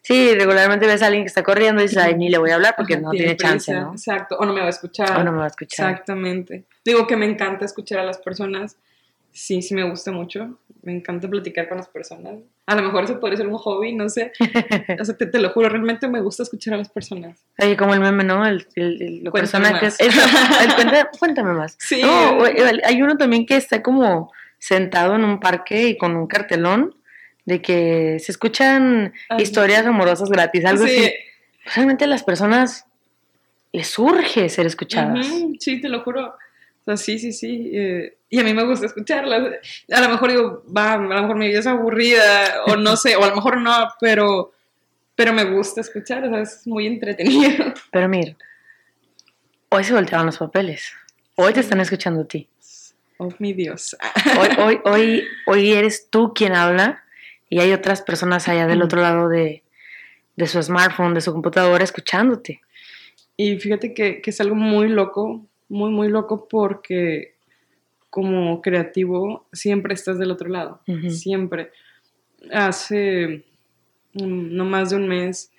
Sí, regularmente ves a alguien que está corriendo y dices, ay, ni le voy a hablar porque Ajá, no tiene chance, ¿no? Exacto, o no me va a escuchar. O no me va a escuchar. Exactamente. Digo que me encanta escuchar a las personas. Sí, sí me gusta mucho. Me encanta platicar con las personas. A lo mejor eso podría ser un hobby, no sé. [LAUGHS] O sea, te, te lo juro, realmente me gusta escuchar a las personas. Oye, como el meme, ¿no? El, el, personajes. más. Eso, el cuéntame más. [LAUGHS] Sí. No, hay uno también que está como sentado en un parque y con un cartelón de que se escuchan historias amorosas gratis, algo sí. así. Realmente a las personas les surge ser escuchadas. Sí, te lo juro. Sea, sí, sí, sí. eh, y a mí me gusta escucharlas. A lo mejor digo, va, a lo mejor mi vida es aburrida, o no sé, o a lo mejor no, pero, pero me gusta escuchar, o sea, es muy entretenido. [LAUGHS] Pero mira, hoy se volteaban los papeles. Hoy te están escuchando a ti. Oh, mi Dios. Hoy, [LAUGHS] hoy, hoy, hoy eres tú quien habla y hay otras personas allá del otro lado de, de su smartphone, de su computadora, escuchándote. Y fíjate que, que es algo muy loco, muy, muy loco porque como creativo siempre estás del otro lado, siempre. Hace mm, no más de un mes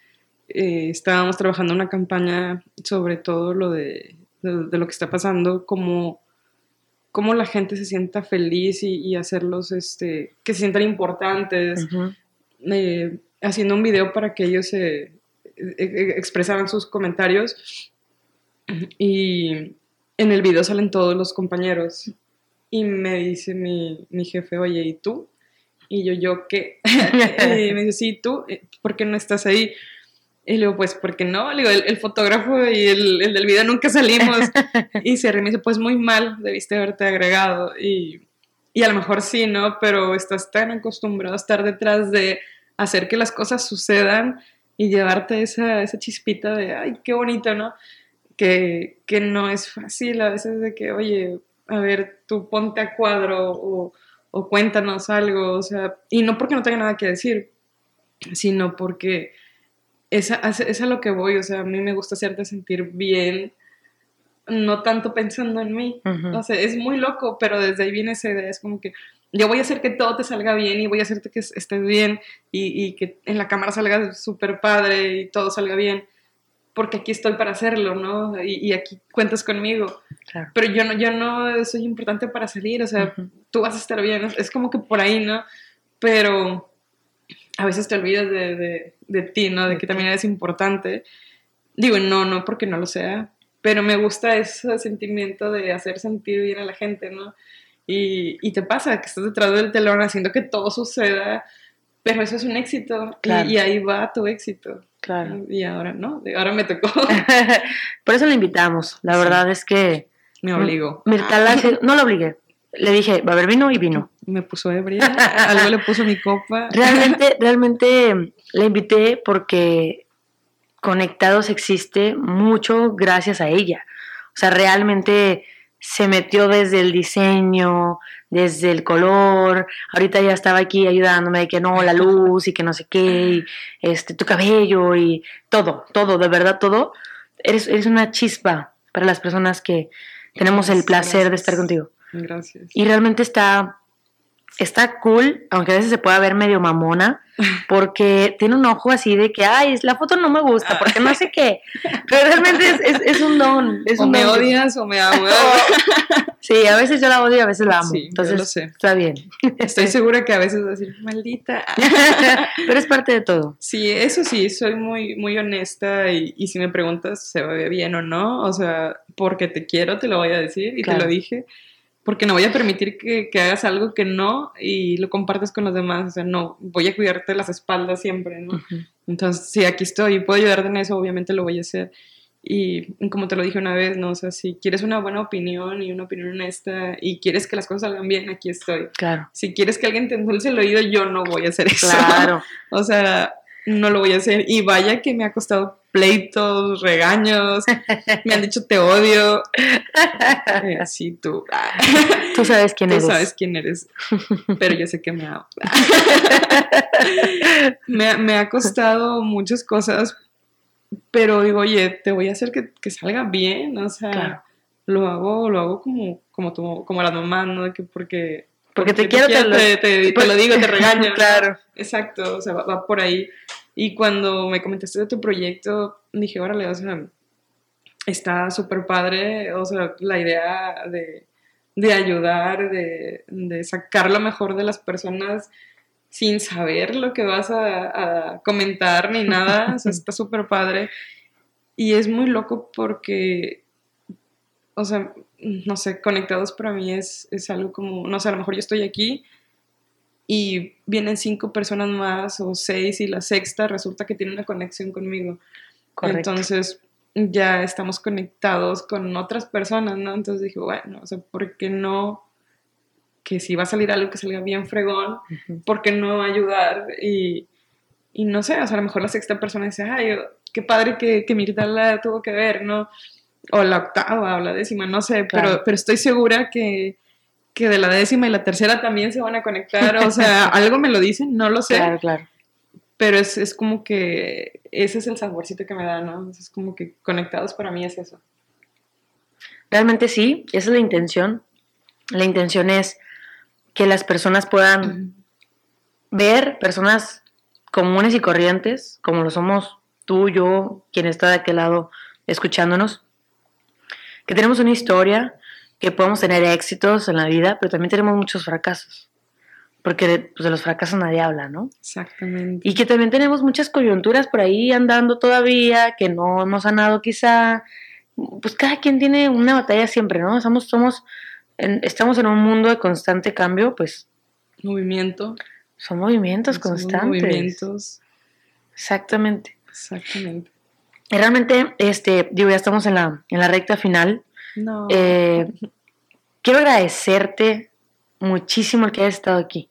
eh, estábamos trabajando una campaña sobre todo lo de, de- de lo que está pasando, como cómo la gente se sienta feliz y, y hacerlos, este, que se sientan importantes, eh, haciendo un video para que ellos se eh, expresaran sus comentarios. Y en el video salen todos los compañeros y me dice mi, mi jefe, oye, ¿y tú? Y yo, ¿yo qué? [LAUGHS] y me dice, sí, ¿tú? Eh, ¿Por qué no estás ahí? Y le digo, pues, ¿por qué no? Le digo, el, el fotógrafo y el, el del video nunca salimos. [LAUGHS] y se ríe y me dice, pues muy mal, debiste haberte agregado. Y, y a lo mejor sí, ¿no? Pero estás tan acostumbrado a estar detrás de hacer que las cosas sucedan y llevarte esa, esa chispita de, ay, qué bonito, ¿no? Que, que no es fácil a veces de que, oye, a ver, tú ponte a cuadro o, o cuéntanos algo, o sea, y no porque no tenga nada que decir, sino porque es a, es a lo que voy, o sea, a mí me gusta hacerte sentir bien, no tanto pensando en mí, o sea, es muy loco, pero desde ahí viene esa idea, es como que yo voy a hacer que todo te salga bien y voy a hacerte que estés bien y, y que en la cámara salga súper padre y todo salga bien, porque aquí estoy para hacerlo, ¿no? Y, y aquí cuentas conmigo, Claro. pero yo no, yo no soy importante para salir, o sea, Ujú. tú vas a estar bien, es, como que por ahí, ¿no? Pero a veces te olvidas de, de, de ti, ¿no? De que también eres importante. Digo, no, no porque no lo sea, pero me gusta ese sentimiento de hacer sentir bien a la gente, ¿no? Y, y te pasa que estás detrás del telón haciendo que todo suceda, pero eso es un éxito y- Claro. y, ahí va tu éxito. Claro. Y ahora no, ahora me tocó, [LAUGHS] Por eso le invitamos. La Sí. verdad es que me obligó. Mirta Laje- [LAUGHS] no lo obligué. Le dije, va a haber vino y vino. [LAUGHS] Me puso ebria, algo le puso mi copa. Realmente, realmente la invité porque Conectados existe mucho gracias a ella. O sea, realmente se metió desde el diseño, desde el color. Ahorita ya estaba aquí ayudándome de que no, la luz y que no sé qué, y este, tu cabello y todo, todo, de verdad todo. eres, eres una chispa para las personas que tenemos el placer de estar contigo. Gracias. Y realmente está, está cool, aunque a veces se pueda ver medio mamona, [LAUGHS] porque tiene un ojo así de que, ay, la foto no me gusta, porque no sé qué. Pero realmente es, es, es un don. Es o un me don. odias o me amas. [LAUGHS] Sí, a veces yo la odio y a veces la amo. Sí, yo Entonces, lo sé. está bien. Estoy [LAUGHS] segura que a veces vas a decir, maldita. Pero es parte de todo. Sí, eso sí, soy muy, muy honesta y, y si me preguntas se ve bien o no, o sea, porque te quiero te lo voy a decir y Claro. te lo dije, porque no voy a permitir que, que hagas algo que no y lo compartes con los demás, o sea, no, voy a cuidarte las espaldas siempre, ¿no? Ujú. Entonces, si aquí estoy y puedo ayudarte en eso, obviamente lo voy a hacer. Y como te lo dije una vez, ¿no? O sea, si quieres una buena opinión y una opinión honesta y quieres que las cosas salgan bien, aquí estoy. Claro, Si quieres que alguien te endulce el oído, yo no voy a hacer eso. claro. [LAUGHS] O sea, no lo voy a hacer. Y vaya que me ha costado pleitos, regaños, me han dicho te odio. Eh, sí, tú. ah, Tú sabes quién Tú eres. sabes quién eres, pero yo sé que me ha- me ha costado muchas cosas, pero digo, oye, te voy a hacer que, que salga bien, o sea, Claro. lo hago, lo hago como, como, tu- como las mamás, ¿no? Que porque, Porque te quiero, te lo- te, te- te pues- lo digo, te [LAUGHS] regaño. Claro. Exacto, o sea, va, va por ahí. Y cuando me comentaste de tu proyecto, dije, órale, o sea, está súper padre, o sea, la idea de, de ayudar, de, de sacar lo mejor de las personas sin saber lo que vas a, a comentar ni nada, o sea, está [LAUGHS] súper padre. Y es muy loco porque, o sea, no sé, conectados para mí es, es algo como, no sé, a lo mejor yo estoy aquí y vienen cinco personas más o seis y la sexta resulta que tiene una conexión conmigo. Correcto. Entonces ya estamos conectados con otras personas, ¿no? Entonces dije, bueno, o sea, ¿por qué no? Que si va a salir algo que salga bien fregón, Ujú. ¿por qué no ayudar? Y, y no sé, o sea, a lo mejor la sexta persona dice, ay, qué padre que, que Mirta la tuvo que ver, ¿no? O la octava o la décima, no sé, Claro. pero, pero estoy segura que, que de la décima y la tercera también se van a conectar, o sea, [LAUGHS] algo me lo dicen, no lo sé, Claro, claro. pero es, es como que ese es el saborcito que me da, ¿no? Es como que conectados para mí es eso. Realmente sí, esa es la intención. La intención es que las personas puedan ver personas comunes y corrientes, como lo somos tú, yo, quien está de aquel lado escuchándonos, que tenemos una historia, que podemos tener éxitos en la vida, pero también tenemos muchos fracasos, porque de, pues, de los fracasos nadie habla, ¿no? Exactamente. Y que también tenemos muchas coyunturas por ahí andando todavía, que no hemos sanado quizá. Pues cada quien tiene una batalla siempre, ¿no? Somos, somos, en- estamos en un mundo de constante cambio, pues Movimiento. son movimientos constantes. Movimientos. Exactamente. Exactamente. Y realmente, este, digo, ya estamos en la, en la recta final. No. Eh, quiero agradecerte muchísimo el que hayas estado aquí.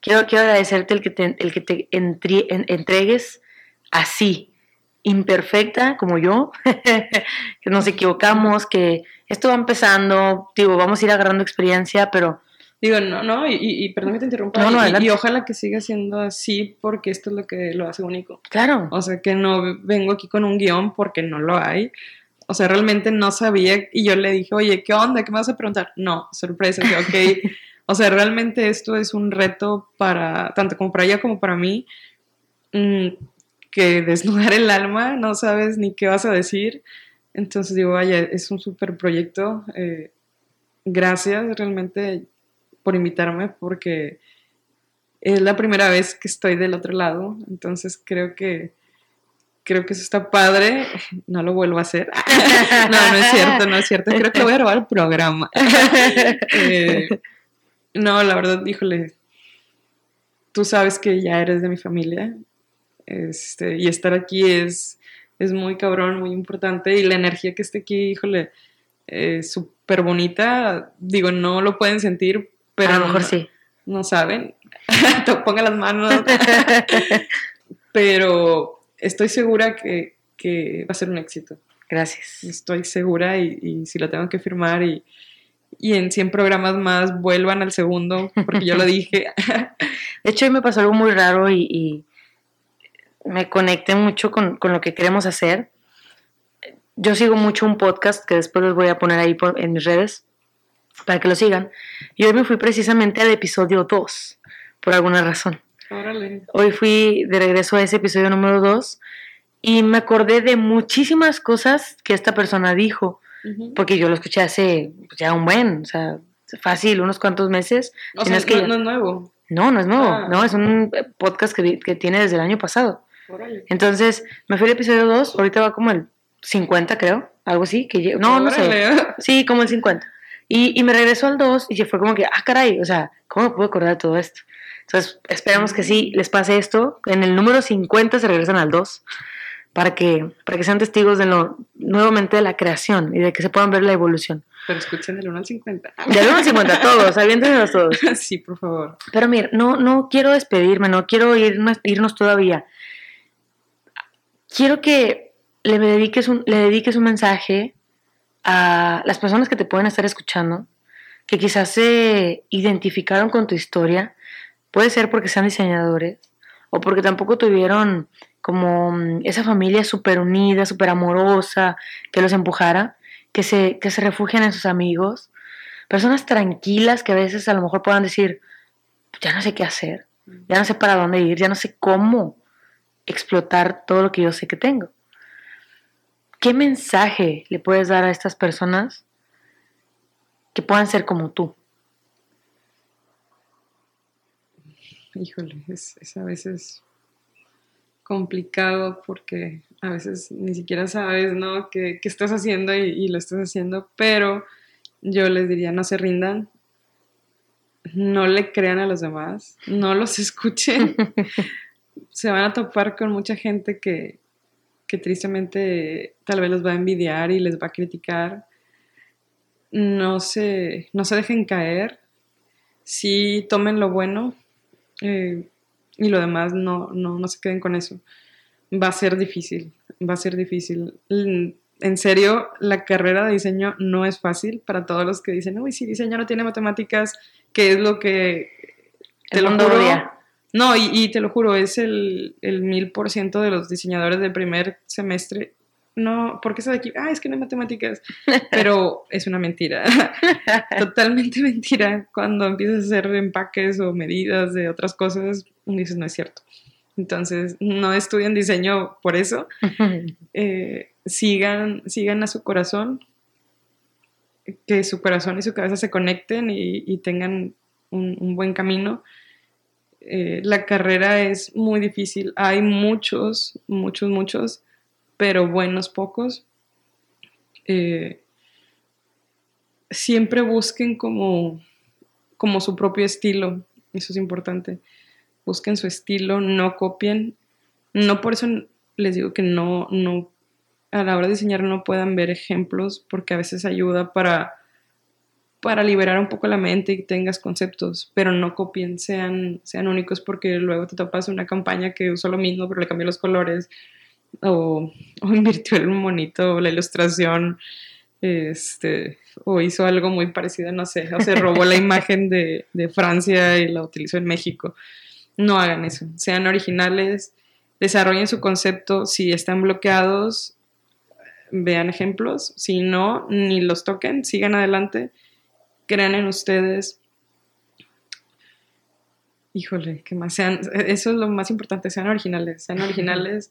Quiero, quiero agradecerte el que te, el que te entri- en- entregues así, imperfecta como yo, [LAUGHS] que nos equivocamos, que esto va empezando, digo, vamos a ir agarrando experiencia, pero Digo, no, no, y, y, perdón que te interrumpa. No, no, y- ojalá que siga siendo así porque esto es lo que lo hace único. claro, O sea, que no vengo aquí con un guion porque no lo hay. O sea, realmente no sabía y yo le dije, oye, ¿qué onda? ¿Qué me vas a preguntar? No, sorpresa, que ok. [LAUGHS] o sea, realmente esto es un reto para, tanto como para ella como para mí, mm, que desnudar el alma, no sabes ni qué vas a decir. Entonces digo, vaya, es un súper proyecto. eh, gracias realmente por invitarme porque es la primera vez que estoy del otro lado, entonces creo que creo que eso está padre, [LAUGHS] no lo vuelvo a hacer. [LAUGHS] no, no es cierto, no es cierto, creo que voy a grabar el programa. [LAUGHS] Eh, no, la verdad, híjole, tú sabes que ya eres de mi familia, este, y estar aquí es, es muy cabrón, muy importante, y la energía que esté aquí, híjole, es súper bonita, digo, no lo pueden sentir, pero a lo mejor no- sí. no saben, pongan las manos, pero estoy segura que, que va a ser un éxito. Gracias. Estoy segura y, y si lo tengo que firmar y, y en 100 programas más vuelvan al segundo, porque yo lo [LAUGHS] dije. De hecho, hoy me pasó algo muy raro y, y me conecté mucho con, con lo que queremos hacer. yo sigo mucho un podcast que después les voy a poner ahí por, en mis redes para que lo sigan. Y hoy me fui precisamente al episodio 2, por alguna razón. Órale. Hoy fui de regreso a ese episodio número 2 y me acordé de muchísimas cosas que esta persona dijo, Ujú. porque yo lo escuché hace pues, ya un buen, o sea, fácil, unos cuantos meses. O sea, que no, ya- no es nuevo. no, no es nuevo, Ah. no, es un podcast que, que tiene desde el año pasado. Órale. Entonces, me fui al episodio 2, ahorita va como el 50, creo, algo así, que lle- no, no sé. Órale. [LAUGHS] Sí, como el 50. Y, y me regresó al 2 y fue como que, ah, caray, o sea, ¿cómo me puedo acordar de todo esto? Entonces, esperamos que sí les pase esto. En el número 50 se regresan al 2 para que, para que sean testigos de lo, nuevamente de la creación y de que se puedan ver la evolución. Pero escuchen del 1 al 50. Del 1 al 50, [LAUGHS] todos, aviéntenlos todos. sí, por favor. Pero mira, no, no quiero despedirme, no quiero irnos, irnos todavía. Quiero que le dediques, un, le dediques un mensaje a las personas que te pueden estar escuchando, que quizás se identificaron con tu historia. Puede ser porque sean diseñadores o porque tampoco tuvieron como mm, esa familia súper unida, súper amorosa, que los empujara, que se, que se refugian en sus amigos. Personas tranquilas que a veces a lo mejor puedan decir, ya no sé qué hacer, ya no sé para dónde ir, ya no sé cómo explotar todo lo que yo sé que tengo. ¿Qué mensaje le puedes dar a estas personas que puedan ser como tú? Híjole, es, a veces complicado porque a veces ni siquiera sabes, ¿no? ¿Qué, qué estás haciendo y, y lo estás haciendo? Pero yo les diría, no se rindan, no le crean a los demás, no los [LAUGHS] escuchen. se van a topar con mucha gente que, que tristemente tal vez los va a envidiar y les va a criticar. No se, no se dejen caer, sí tomen lo bueno eh, y lo demás no, no, no se queden con eso. Va a ser difícil, va a ser difícil. En serio, la carrera de diseño no es fácil para todos los que dicen, uy, si diseño no tiene matemáticas, ¿qué es lo que... El mundo odia. No, y, y te lo juro, es el, el mil por ciento de los diseñadores del primer semestre. No, ¿por qué estás aquí? Ah, es que no hay matemáticas. [LAUGHS] Pero es una mentira. [LAUGHS] Totalmente mentira. Cuando empiezas a hacer empaques o medidas de otras cosas, dices, no es cierto. Entonces, no estudien diseño por eso. [LAUGHS] Eh, sigan, sigan a su corazón. Que su corazón y su cabeza se conecten y, y tengan un, un buen camino. Eh, la carrera es muy difícil. Hay muchos, muchos, muchos, pero buenos pocos. Eh, siempre busquen como, como su propio estilo. Eso es importante. Busquen su estilo, no copien. No por eso les digo que no, no, a la hora de diseñar no puedan ver ejemplos, porque a veces ayuda para para liberar un poco la mente y tengas conceptos, pero no copien, sean, sean únicos porque luego te topas una campaña que usó lo mismo pero le cambió los colores o, invirtió el monito, la ilustración, este, o hizo algo muy parecido, no sé, o se robó la imagen de, de Francia y la utilizó en México. No hagan eso, sean originales, desarrollen su concepto, si están bloqueados, vean ejemplos, si no, ni los toquen, sigan adelante crean en ustedes. Híjole, ¿qué más? Sean, eso es lo más importante, sean originales, sean originales.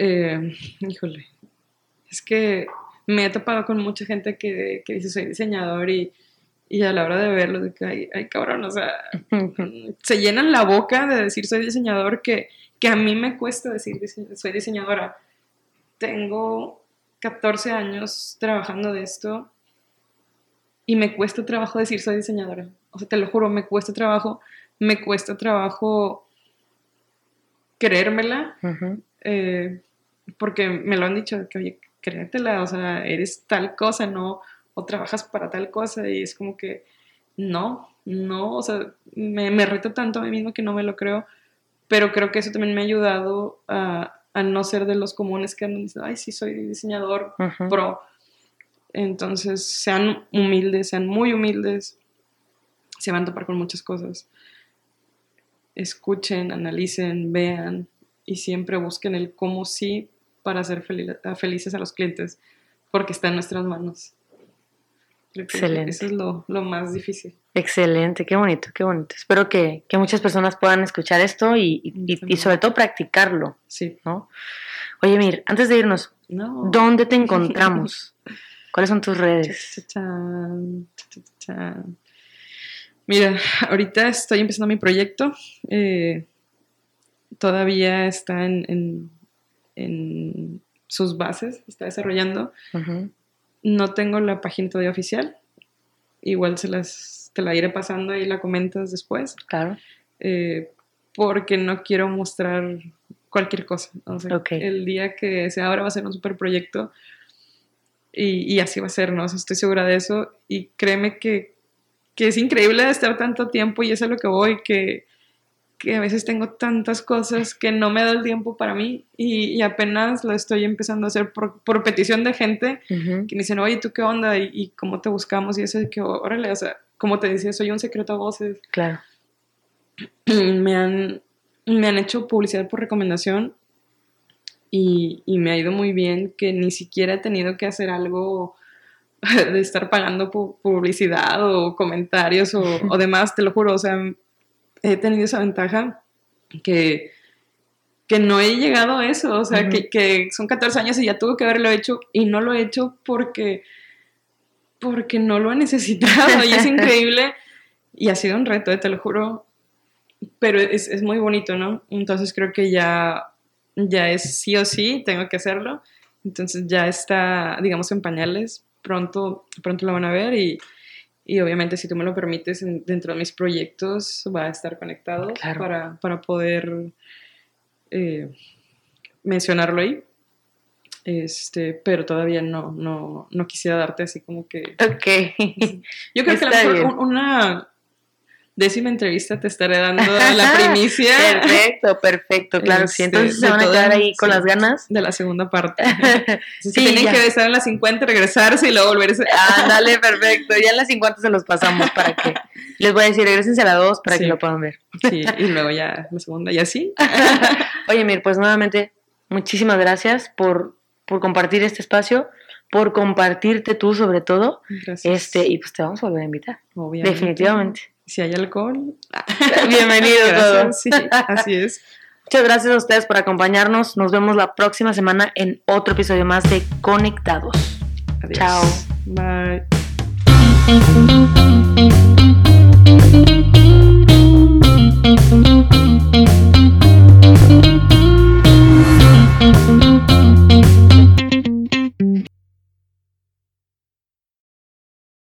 Eh, híjole, es que me he topado con mucha gente que, que dice soy diseñador y, y, a la hora de verlo, de que, ay, ay, cabrón, o sea, [LAUGHS] se llenan la boca de decir soy diseñador que, que a mí me cuesta decir soy diseñadora. Tengo 14 años trabajando de esto y me cuesta trabajo decir soy diseñadora. O sea, te lo juro, me cuesta trabajo, me cuesta trabajo creérmela, uh -huh. Eh, porque me lo han dicho, que oye, créetela, o sea, eres tal cosa, ¿no? O trabajas para tal cosa, y es como que, no, no, o sea, me, me reto tanto a mí mismo que no me lo creo, pero creo que eso también me ha ayudado a, a no ser de los comunes que andan diciendo, ay, sí, soy diseñador uh -huh. pro. Entonces, sean humildes, sean muy humildes, se van a topar con muchas cosas. Escuchen, analicen, vean y siempre busquen el cómo sí para hacer felices a los clientes, porque está en nuestras manos. Excelente. Eso es lo, más difícil. Excelente, qué bonito, qué bonito. Espero que, muchas personas puedan escuchar esto y, sobre todo practicarlo. Sí. ¿no? Oye, Mir, antes de irnos, ¿dónde te encontramos? [LAUGHS] ¿Cuáles son tus redes? Mira, ahorita estoy empezando mi proyecto. Eh, todavía está en, sus bases, está desarrollando. No tengo la página todavía oficial. Igual se las, te la iré pasando y la comentas después. Claro. Eh, porque no quiero mostrar cualquier cosa. El día que se abra va a ser un super proyecto y, así va a ser, ¿no? estoy segura de eso y créeme que, que, es increíble estar tanto tiempo y eso es lo que voy, que, que a veces tengo tantas cosas que no me da el tiempo para mí y, apenas lo estoy empezando a hacer por, por petición de gente que me dicen, oye, ¿tú qué onda? ¿Y, cómo te buscamos? Y eso de que, órale, o sea, como te decía, soy un secreto a voces. Claro. [CLEARS THROAT] Me han, me han hecho publicidad por recomendación y, me ha ido muy bien que ni siquiera he tenido que hacer algo [LAUGHS] de estar pagando publicidad o comentarios o, o [LAUGHS] demás, te lo juro, o sea, he tenido esa ventaja que, que no he llegado a eso, o sea, que, son 14 años y ya tuve que haberlo hecho y no lo he hecho porque, porque no lo he necesitado y es [LAUGHS] increíble y ha sido un reto, eh, te lo juro, pero es, es, muy bonito, ¿no? Entonces creo que ya, ya es sí o sí, tengo que hacerlo, entonces ya está, digamos, en pañales, pronto, pronto lo van a ver y y obviamente, si tú me lo permites, dentro de mis proyectos va a estar conectado para, para, poder eh, mencionarlo ahí. Este, pero todavía no, no, no quisiera darte así como que. Ok. [LAUGHS] Yo creo que a lo mejor una, décima entrevista te estaré dando [LAUGHS] la primicia. perfecto, perfecto, claro. sí, entonces este, se van a quedar ahí con las ganas. De la segunda parte. [LAUGHS] sí, tienen que estar en las 50, regresarse y luego volverse. Ah, dale, [LAUGHS] perfecto. Ya en las 50 se los pasamos para que. Les voy a decir, regresense a la 2 para que lo puedan ver. Sí, y luego ya la segunda, y así. Oye, Mir, pues nuevamente, muchísimas gracias por, por compartir este espacio por compartirte tú sobre todo. Gracias. Este, y pues te vamos a volver a invitar. Obviamente. Definitivamente. Si hay alcohol, ah, [LAUGHS] bienvenido [LAUGHS] todo. Sí, así es. Muchas gracias a ustedes por acompañarnos. Nos vemos la próxima semana en otro episodio más de Conectados. Adiós. Chao. Bye.